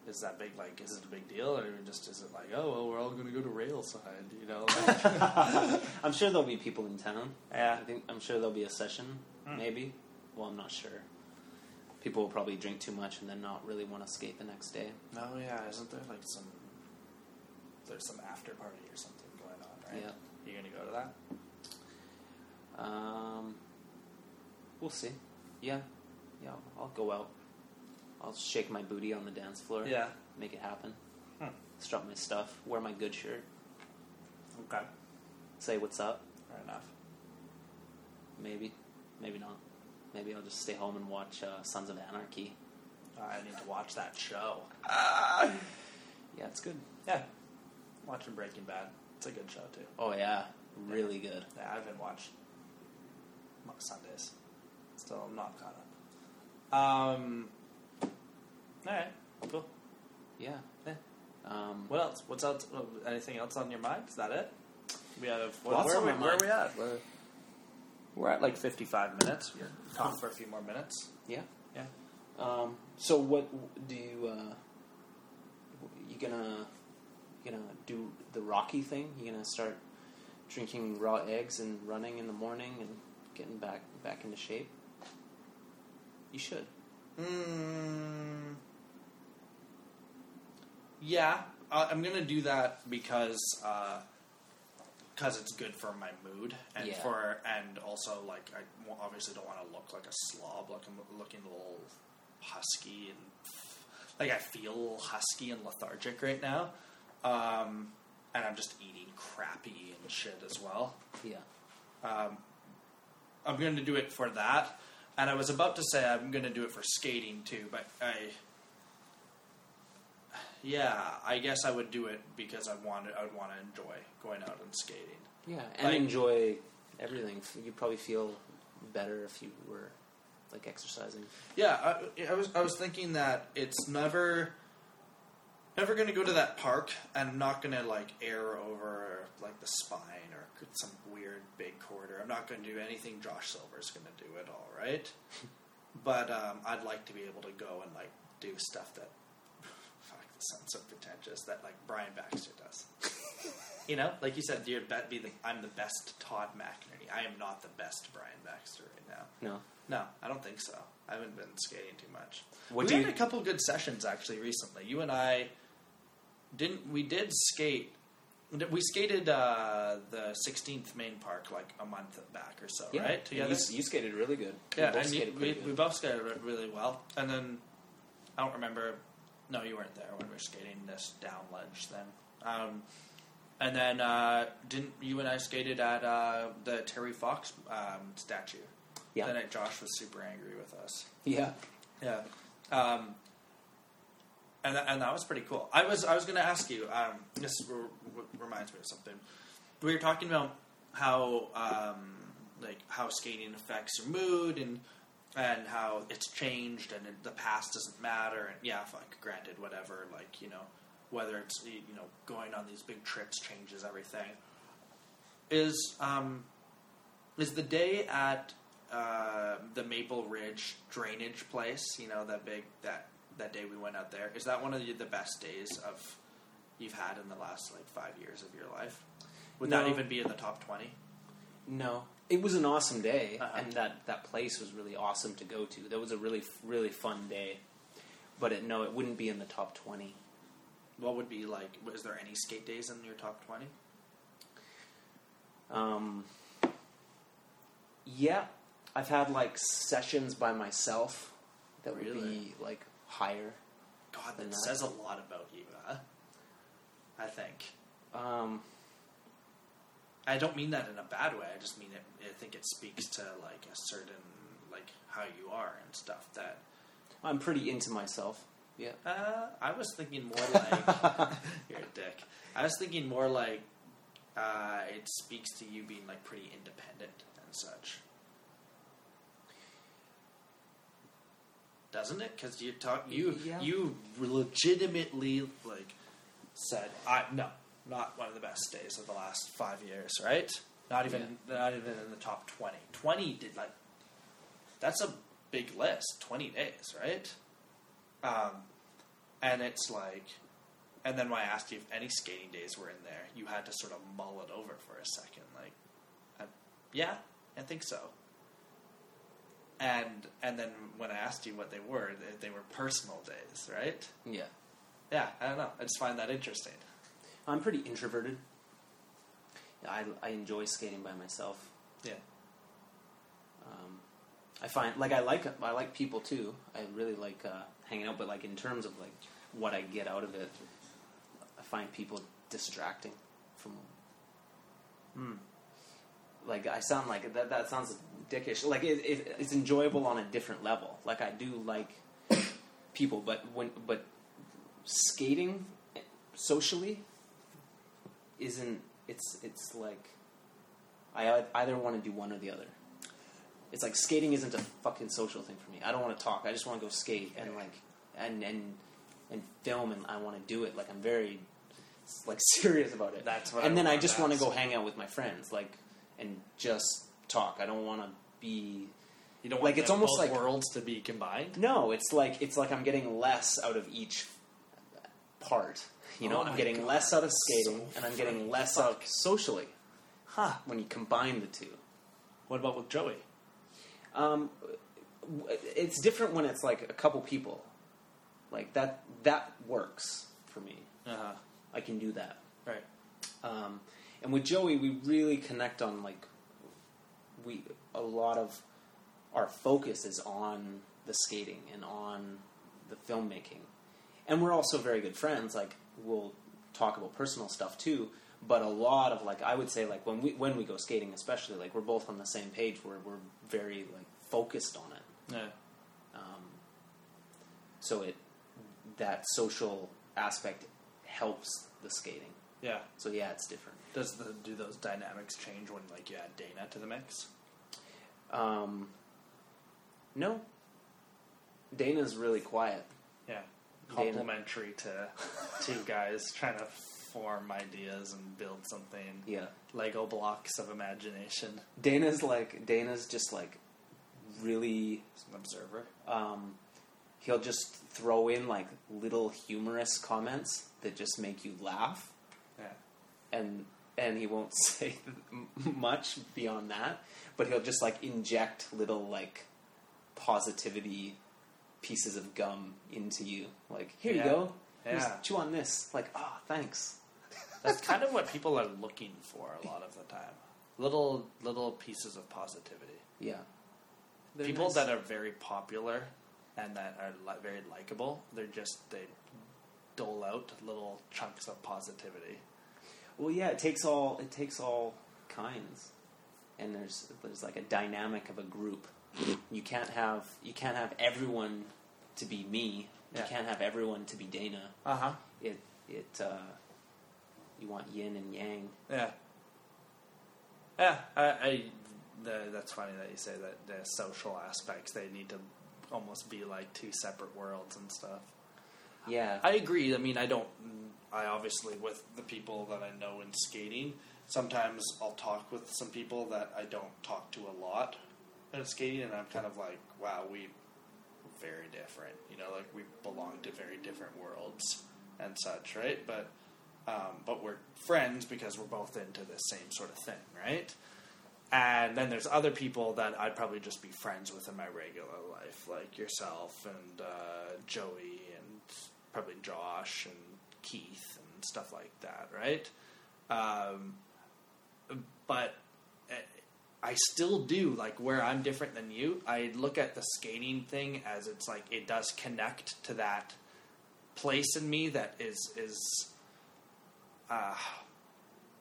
Is that big? Like, is it a big deal, or just is it like, oh well, we're all going to go to Railside, you know? Like, [laughs] I'm sure there'll be people in town. yeah, I think I'm sure there'll be a session, Hmm. maybe. Well, I'm not sure. People will probably drink too much and then not really want to skate the next day. Oh yeah, isn't there like some? There's some after party or something going on, right? Yeah. You gonna go to that? Um, we'll see. Yeah, yeah, I'll go out. I'll shake my booty on the dance floor. Yeah. make it happen. Hmm. Strut my stuff. Wear my good shirt. Okay. Say what's up. Fair enough. Maybe, maybe not. Maybe I'll just stay home and watch uh, Sons of Anarchy. I need to watch that show. [sighs] Yeah, it's good. Yeah. Watching Breaking Bad. It's a good show too. Oh yeah, really good. Yeah, I haven't watched Sundays. Still I'm not caught up. Um. All right. Cool. Yeah. Yeah. Um, What else? What's else? Anything else on your mind? Is that it? We have. What, where, are we, where are we at? We're, we're at like fifty-five minutes. We're talking for a few more minutes. yeah. Yeah. Um, so what do you? Uh, you gonna you gonna do the Rocky thing? You gonna start drinking raw eggs and running in the morning and getting back back into shape? You should. Mm, yeah, uh, I'm gonna do that because because it's good for my mood and Yeah. for and also like I obviously don't want to look like a slob, like I'm looking a little husky and like I feel a little husky and lethargic right now, um, and I'm just eating crappy and shit as well. Yeah. Um, I'm going to do it for that, and I was about to say I'm going to do it for skating too, but I, yeah, I guess I would do it because I wanted I would want to enjoy going out and skating. Yeah, and Like- enjoy everything. You'd probably feel better if you were like exercising. Yeah, I, I was I was thinking that it's never never going to go to that park and I'm not going to like air over like the spine or some weird big corridor. I'm not going to do anything Josh Silver's going to do at all, right? [laughs] but um, I'd like to be able to go and like do stuff that sounds so pretentious that like Brian Baxter does. [laughs] you know, like you said, you're be the I'm the best Todd McInerney. I am not the best Brian Baxter right now. No. No, I don't think so. I haven't been skating too much. What we had you- a couple good sessions actually recently. You and I didn't. We did skate. We skated uh, the 16th Main Park like a month back or so, right? Together. You, you skated really good. yeah, We both and you, we, pretty we both skated really well. And then I don't remember. No, you weren't there when we were skating this down ledge then. Um, and then uh, didn't you and I skated at uh, the Terry Fox um, statue? Yeah. The night Josh was super angry with us. Yeah. Yeah, um, and that, and that was pretty cool. I was I was going to ask you. Um, this re- re- reminds me of something. We were talking about how um, like how skating affects your mood and and how it's changed and it, the past doesn't matter. And yeah, like granted, whatever. Like you know, whether it's you know going on these big trips changes everything. Is um, is the day at uh, the Maple Ridge drainage place? You know that big that that day we went out there. Is that one of the, the best days of you've had in the last like five years of your life? Would that even be in the top twenty? No, it was an awesome day, Uh-huh. and that, that place was really awesome to go to. That was a really really fun day, but it, no, it wouldn't be in the top twenty. What would be like? Was there any skate days in your top twenty? Um, yeah, I've had like sessions by myself that would Really? be like higher. God, that Not- says a lot about you. Huh? I think. Um, I don't mean that in a bad way. I just mean it. I think it speaks to like a certain like how you are and stuff. That I'm pretty into myself. Yeah. uh, I was thinking more like [laughs] you're a dick. I was thinking more like uh, it speaks to you being like pretty independent and such. Doesn't it? Because you talk you Yeah. you legitimately like said I no not one of the best days of the last five years, right? Not even not even in the top twenty. Twenty did like that's a big list. Twenty days, right? Um, and it's like, and then when I asked you if any skating days were in there, you had to sort of mull it over for a second. Like, I, yeah, I think so. And and then when I asked you what they were, they, they were personal days, right? Yeah. Yeah, I don't know. I just find that interesting. I'm pretty introverted. Yeah, I, I enjoy skating by myself. Yeah. Um, I find like I like I like people too. I really like uh, hanging out, but like in terms of like what I get out of it, I find people distracting from. Hmm. Like I sound like that. That sounds dickish. Like it, it, it's enjoyable on a different level. Like I do like people, but when but skating socially isn't. It's it's like I either want to do one or the other. It's like skating isn't a fucking social thing for me. I don't want to talk. I just want to go skate and like and and and film and I want to do it. Like I'm very like [laughs] serious about it. That's what And I then I just want to go hang out with my friends, like and just talk. I don't want to be. You don't Like, it's almost like- worlds to be combined. No, it's like it's like I'm getting less out of each part. You know, Oh I'm getting God, less out of so skating, and I'm getting less fuck. out socially. Huh. When you combine the two. What about with Joey? Um, it's different when it's like a couple people. Like that, that works for me. Uh huh. I can do that. Right. Um, and with Joey, we really connect on like we a lot of our focus is on the skating and on the filmmaking, and we're also very good friends. Like we'll talk about personal stuff too. But a lot of like I would say like when we when we go skating, especially like we're both on the same page. Where we're very like focused on it. Yeah. Um, so it that social aspect helps the skating. Yeah. So yeah, it's different. Does the do those dynamics change when like you add Dana to the mix? Um, no, Dana's really quiet. Yeah. Complementary to two guys trying to form ideas and build something. Yeah, Lego blocks of imagination. Dana's like Dana's just like really. As an observer. Um, he'll just throw in like little humorous comments that just make you laugh, Yeah. and and he won't [laughs] say much beyond that. But he'll just like inject little like positivity pieces of gum into you. Like here Yeah. you go. Here's- Yeah. chew on this. Like ah, thanks. That's kind of what people are looking for a lot of the time. Little little pieces of positivity. Yeah. They're people nice. that are very popular and that are li- very likable, they're just they dole out little chunks of positivity. Well, yeah, it takes all it takes all kinds, and there's there's like a dynamic of a group. You can't have you can't have everyone to be me. Yeah. You can't have everyone to be Dana. Uh huh. It it uh, you want yin and yang. Yeah. Yeah, I, I the, that's funny that you say that the social aspects they need to almost be like two separate worlds and stuff. Yeah, I agree. I mean, I don't. I obviously with the people that I know in skating, sometimes I'll talk with some people that I don't talk to a lot in skating, and I'm kind of like, wow, we very different. You know, like we belong to very different worlds and such, right? But um, but we're friends because we're both into the same sort of thing, right? And then there's other people that I'd probably just be friends with in my regular life, like yourself and uh, Joey and probably Josh and Keith and stuff like that, right? Um, but I still do like where I'm different than you. I look at the skating thing as it's like it does connect to that place in me that is is. Uh,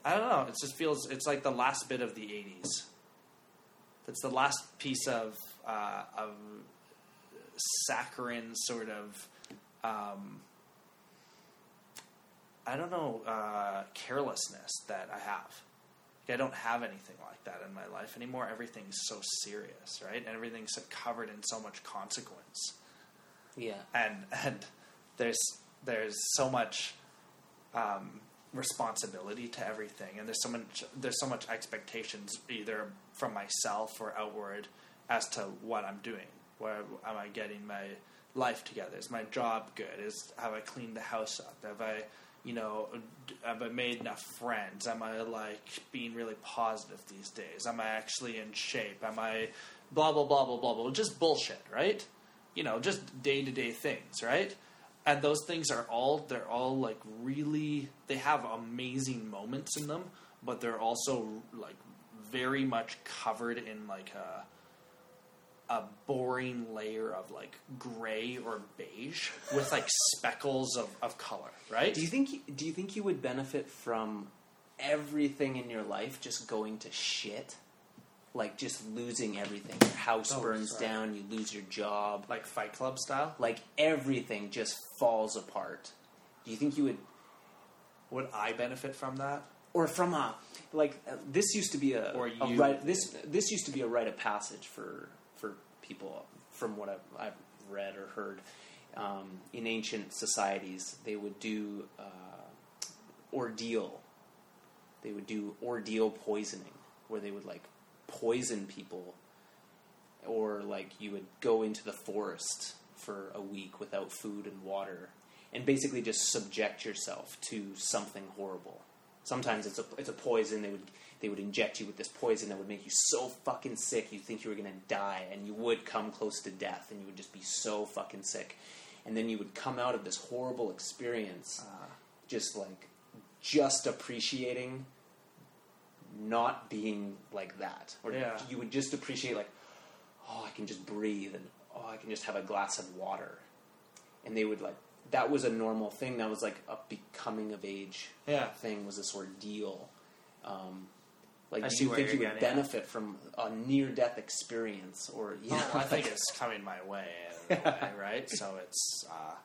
I don't know. It just feels it's like the last bit of the '80s. That's the last piece of uh, of saccharine sort of. Um, I don't know uh, carelessness that I have. Like, I don't have anything like that in my life anymore. Everything's so serious, right? And everything's covered in so much consequence yeah, and and there's there's so much um, responsibility to everything, and there's so much there's so much expectations either from myself or outward as to what I'm doing. Where am I getting my life together? Is my job good? Is have I cleaned the house up? Have I you know, have I made enough friends? Am I like being really positive these days? Am I actually in shape? Am I blah blah blah blah blah blah? Just bullshit, right? You know, just day to day things, right? And those things are all they're all like really they have amazing moments in them, but they're also like very much covered in like a a boring layer of like gray or beige with like speckles of, of color, right? Do you think do you think you would benefit from everything in your life just going to shit? Like just losing everything. Your house Oh, burns sorry. down, you lose your job. like Fight Club style? Like everything just falls apart. Do you think you would Would I benefit from that? or from a like uh, this used to be a, Or a you- rite this this used to be a rite of passage for people from what I've, I've read or heard um, in ancient societies they would do uh, ordeal. They would do ordeal poisoning where they would like poison people or like you would go into the forest for a week without food and water and basically just subject yourself to something horrible. Sometimes it's a it's a poison they would they would inject you with this poison that would make you so fucking sick you'd think you were going to die and you would come close to death and you would just be so fucking sick and then you would come out of this horrible experience just like just appreciating not being like that or Yeah. you would just appreciate like oh i can just breathe and oh i can just have a glass of water and they would like that was a normal thing. That was like a becoming of age Yeah. thing. Was this ordeal. Um, like, I do see you think you would at. benefit from a near death experience, or you know, Oh, I think it's coming my way, [laughs] right? So it's uh,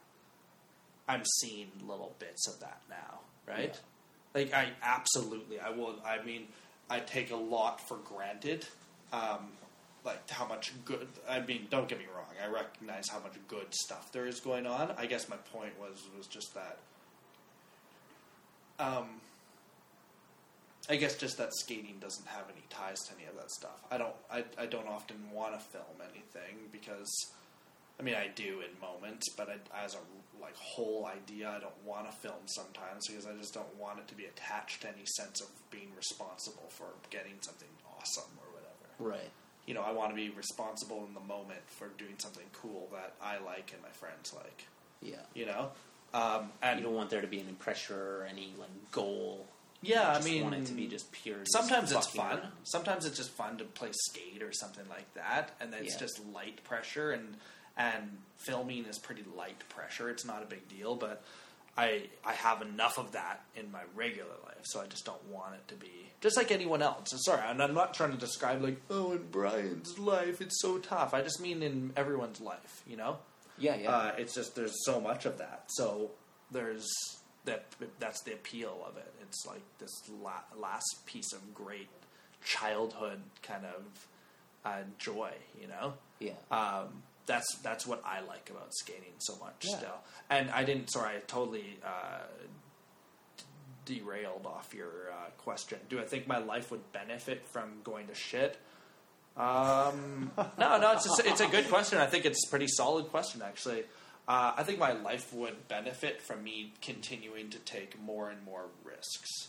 I'm seeing little bits of that now, right? Yeah. Like I absolutely, I will. I mean, I take a lot for granted. Um, like how much good. I mean, don't get me wrong. I recognize how much good stuff there is going on. I guess my point was was just that. Um, I guess just that skating doesn't have any ties to any of that stuff. I don't. I, I don't often want to film anything because, I mean, I do in moments, but I, as a like whole idea, I don't want to film sometimes because I just don't want it to be attached to any sense of being responsible for getting something awesome or whatever. right? You know, I want to be responsible in the moment for doing something cool that I like and my friends like. Yeah. You know, um, and You don't want there to be any pressure or any like goal. Yeah, I just mean, want it to be just pure. just Sometimes it's fun. around. Sometimes it's just fun to play skate or something like that, and then it's Yeah. just light pressure and and filming is pretty light pressure. It's not a big deal, but I I have enough of that in my regular life, so I just don't want it to be just like anyone else. And sorry, and I'm not trying to describe like oh in Brian's life it's so tough. I just mean in everyone's life, you know. Yeah, yeah. Uh, it's just there's so much of that. So there's that. That's the appeal of it. It's like this la- last piece of great childhood kind of uh, joy. You know. yeah. Um, that's that's what I like about skating so much. Yeah. Still, and I didn't. Sorry, I totally. Uh, Derailed off your uh, question. Do I think my life would benefit from going to shit? Um, [laughs] no, no, it's just, it's a good question. I think it's a pretty solid question, actually. Uh, I think my life would benefit from me continuing to take more and more risks.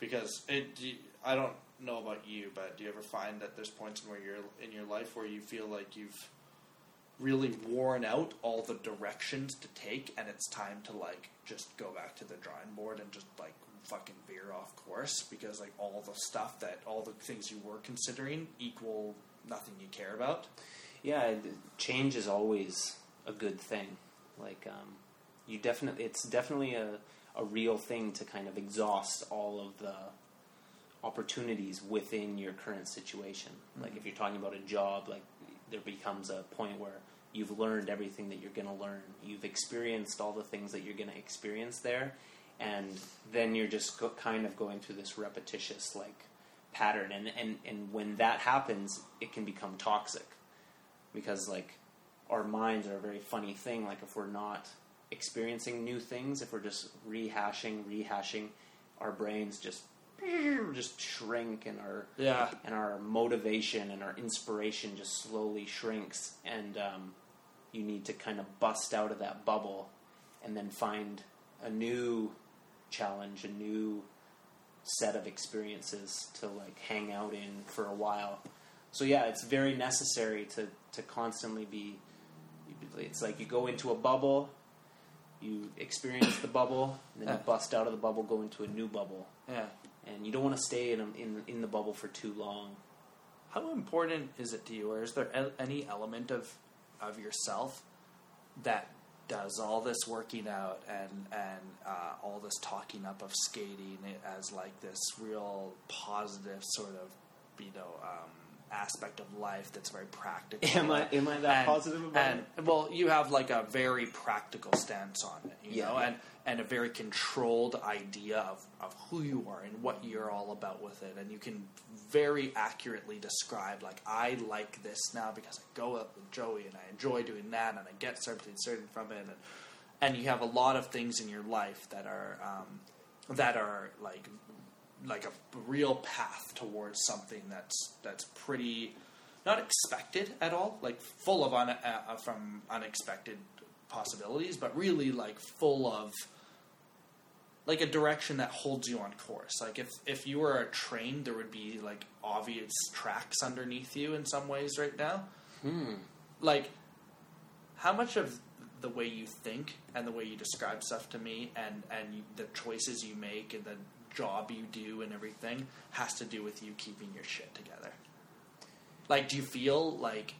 Because it, I don't know about you, but do you ever find that there's points in where you're in your life where you feel like you've really worn out all the directions to take, and it's time to like just go back to the drawing board and just like fucking veer off course because like all the stuff that all the things you were considering equal nothing you care about. Yeah, change is always a good thing. Like, um, you definitely, it's definitely a, a real thing to kind of exhaust all of the opportunities within your current situation. Like, if you're talking about a job, like, there becomes a point where you've learned everything that you're going to learn. You've experienced all the things that you're going to experience there. And then you're just go, kind of going through this repetitious, like, pattern. And, and, and when that happens, it can become toxic because like our minds are a very funny thing like if we're not experiencing new things if we're just rehashing rehashing our brains just [laughs] just shrink and our Yeah. and our motivation and our inspiration just slowly shrinks and um, you need to kind of bust out of that bubble and then find a new challenge a new set of experiences to like hang out in for a while so yeah it's very necessary to to constantly be it's like you go into a bubble you experience the bubble and then Yeah. you bust out of the bubble go into a new bubble Yeah. and you don't want to stay in, a- in in the bubble for too long How important is it to you, or is there any element of of yourself that does all this working out and and uh, all this talking up of skating as like this real positive sort of you know um, aspect of life that's very practical? Am I- am I that And- positive about and, Well, you have like a very practical stance on it, you Yeah, know, yeah. and and a very controlled idea of, of who you are and what you're all about with it. And you can very accurately describe, like, I like this now because I go up with Joey and I enjoy doing that and I get something certain from it. And, and you have a lot of things in your life that are, um, that are like, like a real path towards something that's, that's pretty, not expected at all, like full of un, uh, from unexpected possibilities, but really like full of like a direction that holds you on course. Like if if you were a train, there would be like obvious tracks underneath you in some ways right now. hmm Like how much of the way you think and the way you describe stuff to me and and the choices you make and the job you do and everything has to do with you keeping your shit together. Like do you feel like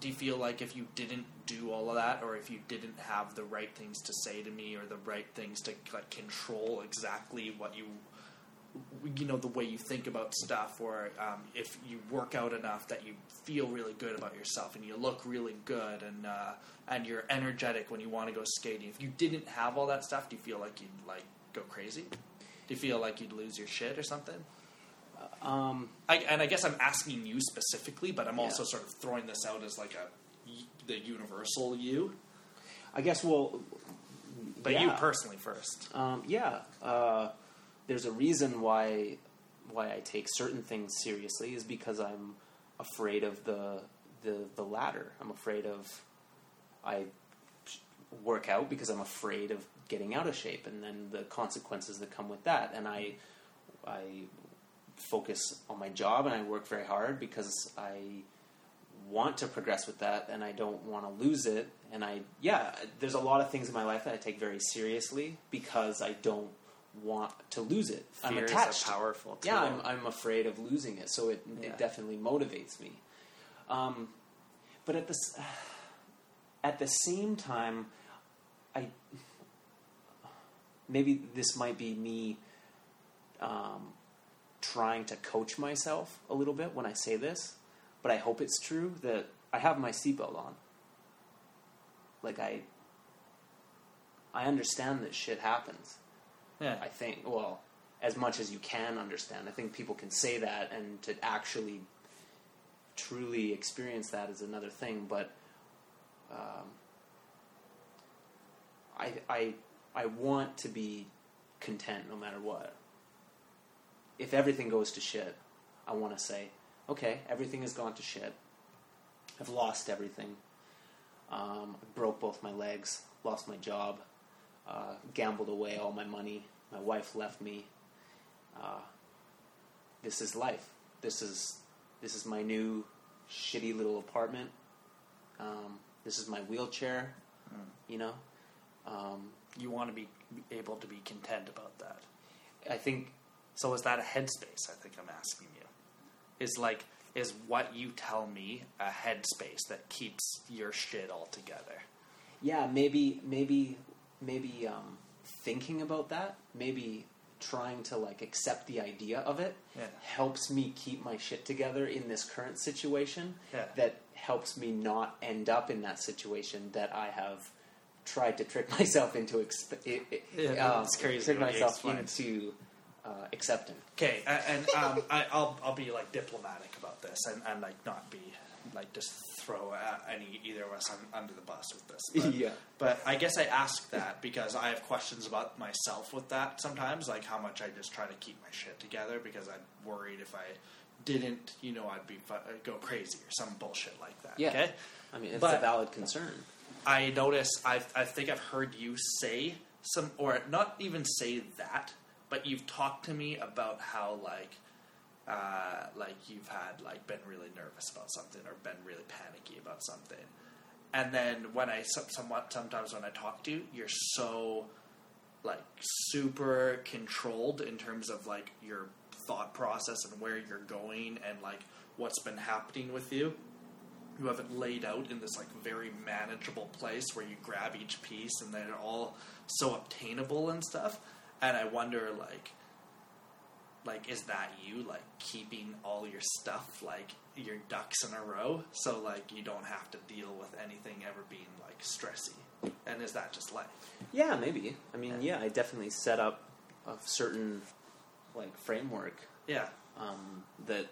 do you feel like if you didn't do all of that, or if you didn't have the right things to say to me, or the right things to like control exactly what you, you know, the way you think about stuff, or um, if you work out enough that you feel really good about yourself and you look really good and uh, and you're energetic when you want to go skating. If you didn't have all that stuff, do you feel like you'd like go crazy? Do you feel like you'd lose your shit or something? Um, I, and I guess I'm asking you specifically, but I'm also Yeah. sort of throwing this out as like a the universal you, I guess. Well, but yeah. you personally first. Um, yeah, uh, there's a reason why why I take certain things seriously is because I'm afraid of the the the latter. I'm afraid of I work out because I'm afraid of getting out of shape and then the consequences that come with that. And I I focus on my job and I work very hard because I want to progress with that and I don't want to lose it. And I, yeah, there's a lot of things in my life that I take very seriously because I don't want to lose it. I'm Fear is a attached. powerful yeah. I'm, I'm afraid of losing it, so it, Yeah. it definitely motivates me. Um, but at this, [sighs] at the same time, I maybe this might be me um, trying to coach myself a little bit when I say this, but I hope it's true that I have my seatbelt on. Like I, I understand that shit happens. Yeah, I think, well, as much as you can understand. I think people can say that, and to actually truly experience that is another thing. But um, I, I, I want to be content no matter what. If everything goes to shit, I want to say, okay, everything has gone to shit. I've lost everything. Um, I broke both my legs, lost my job, uh, gambled away all my money. My wife left me. Uh, this is life. This is this is my new shitty little apartment. Um, this is my wheelchair. You know, um, you want to be able to be content about that. I think So is that a headspace? I think I'm asking you. Is like is what you tell me a headspace that keeps your shit all together? yeah, maybe maybe maybe um, thinking about that, maybe trying to like accept the idea of it Yeah. helps me keep my shit together in this current situation. Yeah. That helps me not end up in that situation that I have tried to trick [laughs] myself into. Exp- i- i- Yeah, um, Trick myself into uh, accepting. Okay, and um, I, I'll I'll be like diplomatic about this and, and like not be like just throw any either of us un, under the bus with this. But, [laughs] Yeah. But I guess I ask that because I have questions about myself with that sometimes, like how much I just try to keep my shit together because I'm worried if I didn't, you know, I'd be I'd go crazy or some bullshit like that. Yeah. Okay. I mean, it's But- a valid concern. I notice I I think I've heard you say some or not even say that, but you've talked to me about how like uh, like you've had like been really nervous about something or been really panicky about something, and then when I somewhat sometimes when I talk to you, you're so like super controlled in terms of like your thought process and where you're going and like what's been happening with you you have it laid out in this like very manageable place where you grab each piece and they're all so obtainable and stuff. And i wonder like like is that you like keeping all your stuff like your ducks in a row? So like you don't have to deal with anything ever being like stressy. And is that just life? Yeah, maybe. I mean, yeah, I definitely set up a certain like framework yeah. um, that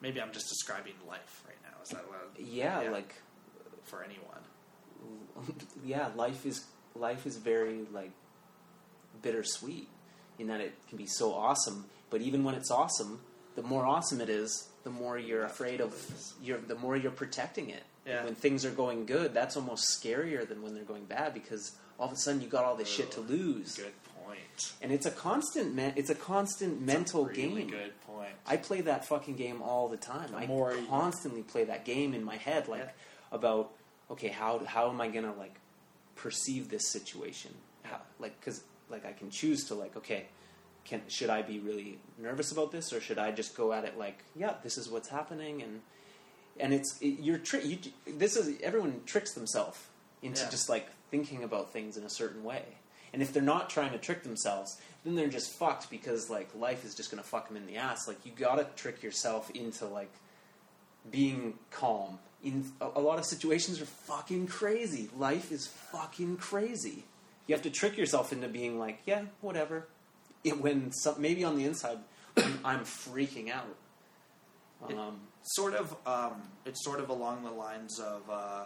maybe i'm just describing life right is that what yeah, Yeah. like for anyone [laughs] yeah, life is life is very like bittersweet in that it can be so awesome, but even when it's awesome, the more awesome it is, the more you're afraid of you're the more you're protecting it. Yeah. When things are going good, that's almost scarier than when they're going bad because all of a sudden you got all this shit to lose. good point. point And it's a constant man it's a constant mental a really game. good point I play that fucking game all the time. The I more constantly play that game in my head, like Yeah. about okay, how how am I gonna like perceive this situation? How, like, because like I can choose to like, okay, can should I be really nervous about this, or should I just go at it like, yeah, this is what's happening, and and it's it, you're tri- you, this is everyone tricks themselves into Yeah. just like thinking about things in a certain way. And if they're not trying to trick themselves, then they're just fucked because like life is just gonna fuck them in the ass. Like you gotta trick yourself into like being calm. In a, a lot of situations are fucking crazy. Life is fucking crazy. You have to trick yourself into being like, yeah, whatever. It, when some, maybe on the inside, [clears throat] I'm, freaking out. Um, sort of um, it's sort of along the lines of uh,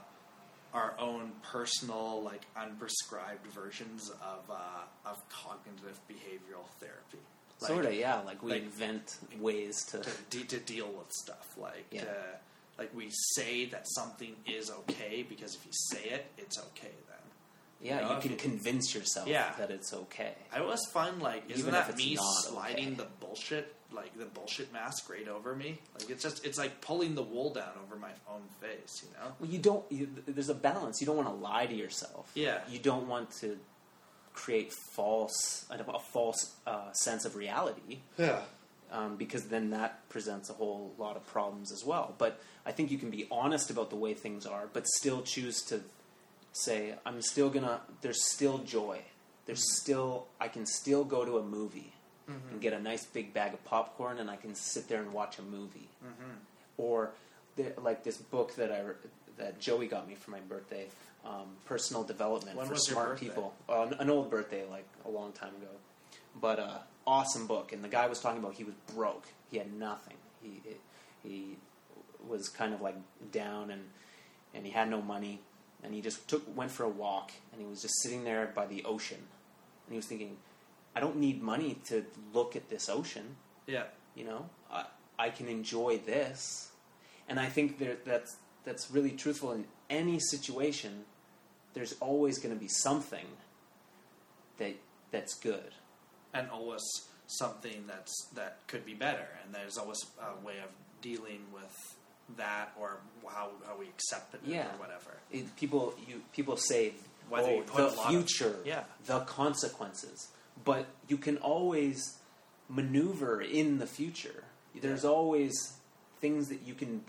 our own personal like unprescribed versions of uh, of cognitive behavioral therapy Like, sort of, yeah. Like we like- invent ways to. to, de- to deal with stuff like Yeah. to, like we say that something is okay because if you say it it's okay then Yeah, know, you can convince yourself Yeah. that it's okay. I always find like isn't Even that me sliding okay. the bullshit like the bullshit mask right over me like it's just it's like pulling the wool down over my own face you know Well, you don't. You, there's a balance. You don't want to lie to yourself. Yeah. You don't want to create false a, a false uh, sense of reality. yeah um, because then that presents a whole lot of problems as well. But I think you can be honest about the way things are, but still choose to say, I'm still gonna. There's still joy. There's still. I can still go to a movie and get a nice big bag of popcorn, and I can sit there and watch a movie. Or the, like this book that I that Joey got me for my birthday, um, personal development When for smart people. Uh, an- an old birthday, like a long time ago but uh, awesome book. And the guy was talking about he was broke. He had nothing. He he was kind of like down and and he had no money. And he just took went for a walk and he was just sitting there by the ocean. And he was thinking, I don't need money to look at this ocean. yeah You know, I I can enjoy this. And I think there, that's that's really truthful in any situation. There's always going to be something that that's good. and always something that's that could be better and there's always a way of dealing with that or how, how we accept it Yeah. or whatever it, people you people say Whether oh, the lot of- future yeah. the consequences but you can always maneuver in the future. There's always things that you can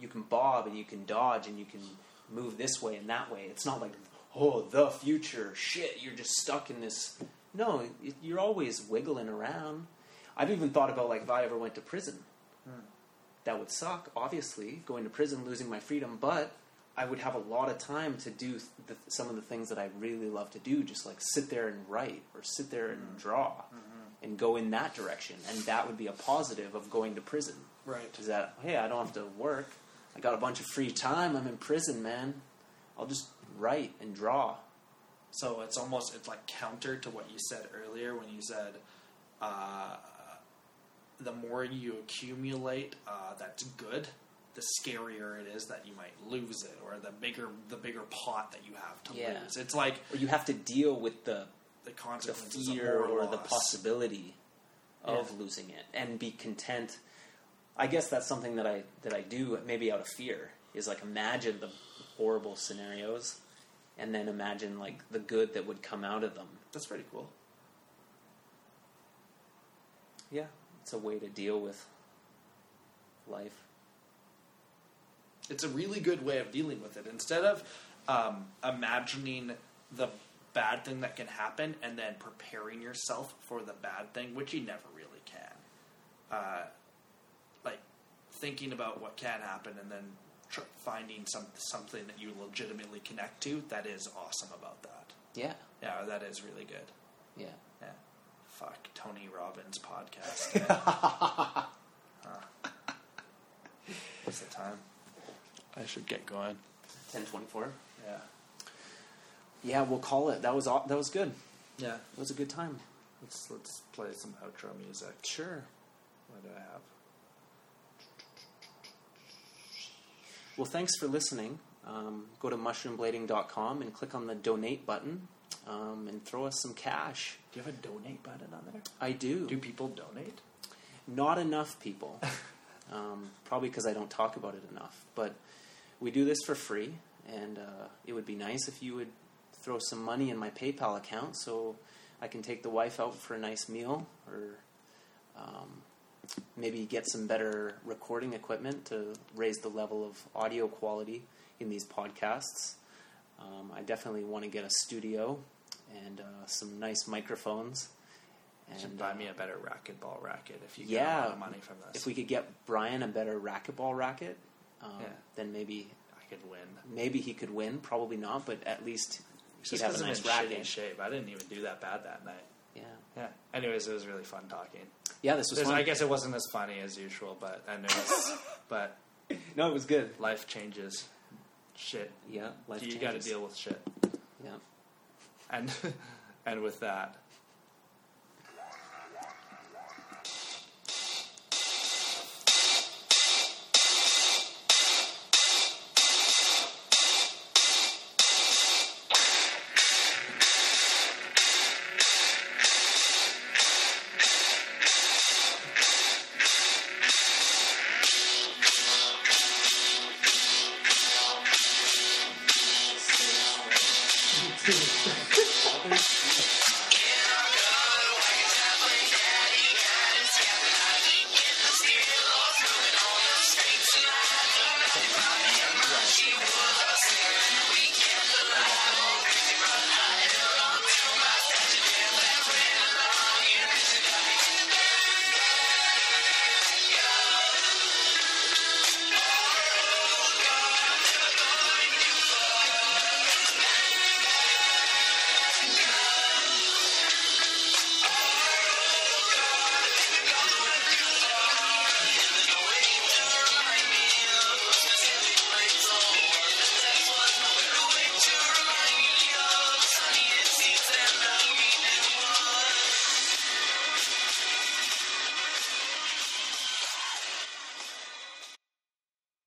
you can bob and you can dodge and you can move this way and that way. It's not like oh the future shit you're just stuck in this. No you're always wiggling around. I've even thought about like if i ever went to prison. Hmm. That would suck, obviously, going to prison, losing my freedom, but I would have a lot of time to do the, some of the things that I really love to do, just like sit there and write or sit there and draw and go in that direction. And that would be a positive of going to prison. right Is that, hey, I don't have to work. I got a bunch of free time. I'm in prison, man. I'll just write and draw. so it's almost it's like counter to what you said earlier when you said uh, the more you accumulate uh, that's good the scarier it is that you might lose it or the bigger the bigger pot that you have to Yeah. lose. It's like Or you have to deal with the the the consequences fear of more or the possibility of Yeah. losing it and be content. I guess that's something that i that i do maybe out of fear is like imagine the horrible scenarios and then imagine like the good that would come out of them. That's pretty cool. Yeah. It's a way to deal with life it's a really good way of dealing with it. Instead of um, imagining the bad thing that can happen and then preparing yourself for the bad thing which you never really can uh, like thinking about what can happen and then tr- finding some something that you legitimately connect to that is awesome about that. Yeah. Yeah that is really good. Yeah. Yeah. Fuck tony robbins podcast. [laughs] Huh. what's the time i should get going 1024 yeah yeah we'll call it that was aw- that was good Yeah. it was a good time Let's let's play some outro music. sure What do I have? Well, thanks for listening. Um, go to mushroomblading.com and click on the donate button um, and throw us some cash. Do you have a donate button on there? I do. Do people donate? Not enough people. [laughs] um, probably because I don't talk about it enough. But we do this for free, and uh, it would be nice if you would throw some money in my PayPal account so I can take the wife out for a nice meal or um, maybe get some better recording equipment to raise the level of audio quality in these podcasts. Um, I definitely want to get a studio and uh, some nice microphones. Should And buy uh, me a better racquetball racket if you get Yeah, a lot of money from this. if we could get Brian a better racquetball racket, um, Yeah. then maybe I could win. maybe he could win. Probably not, but at least he'd Just have because a nice in shitty racket. shape. I didn't even do that bad that night. Yeah, Yeah. Anyways, it was really fun talking. yeah. This was There's- fun. I guess it wasn't as funny as usual, but and it was, but no, it was good. life changes. Shit. Yeah, life you got to deal with shit. Yeah. And [laughs] and with that,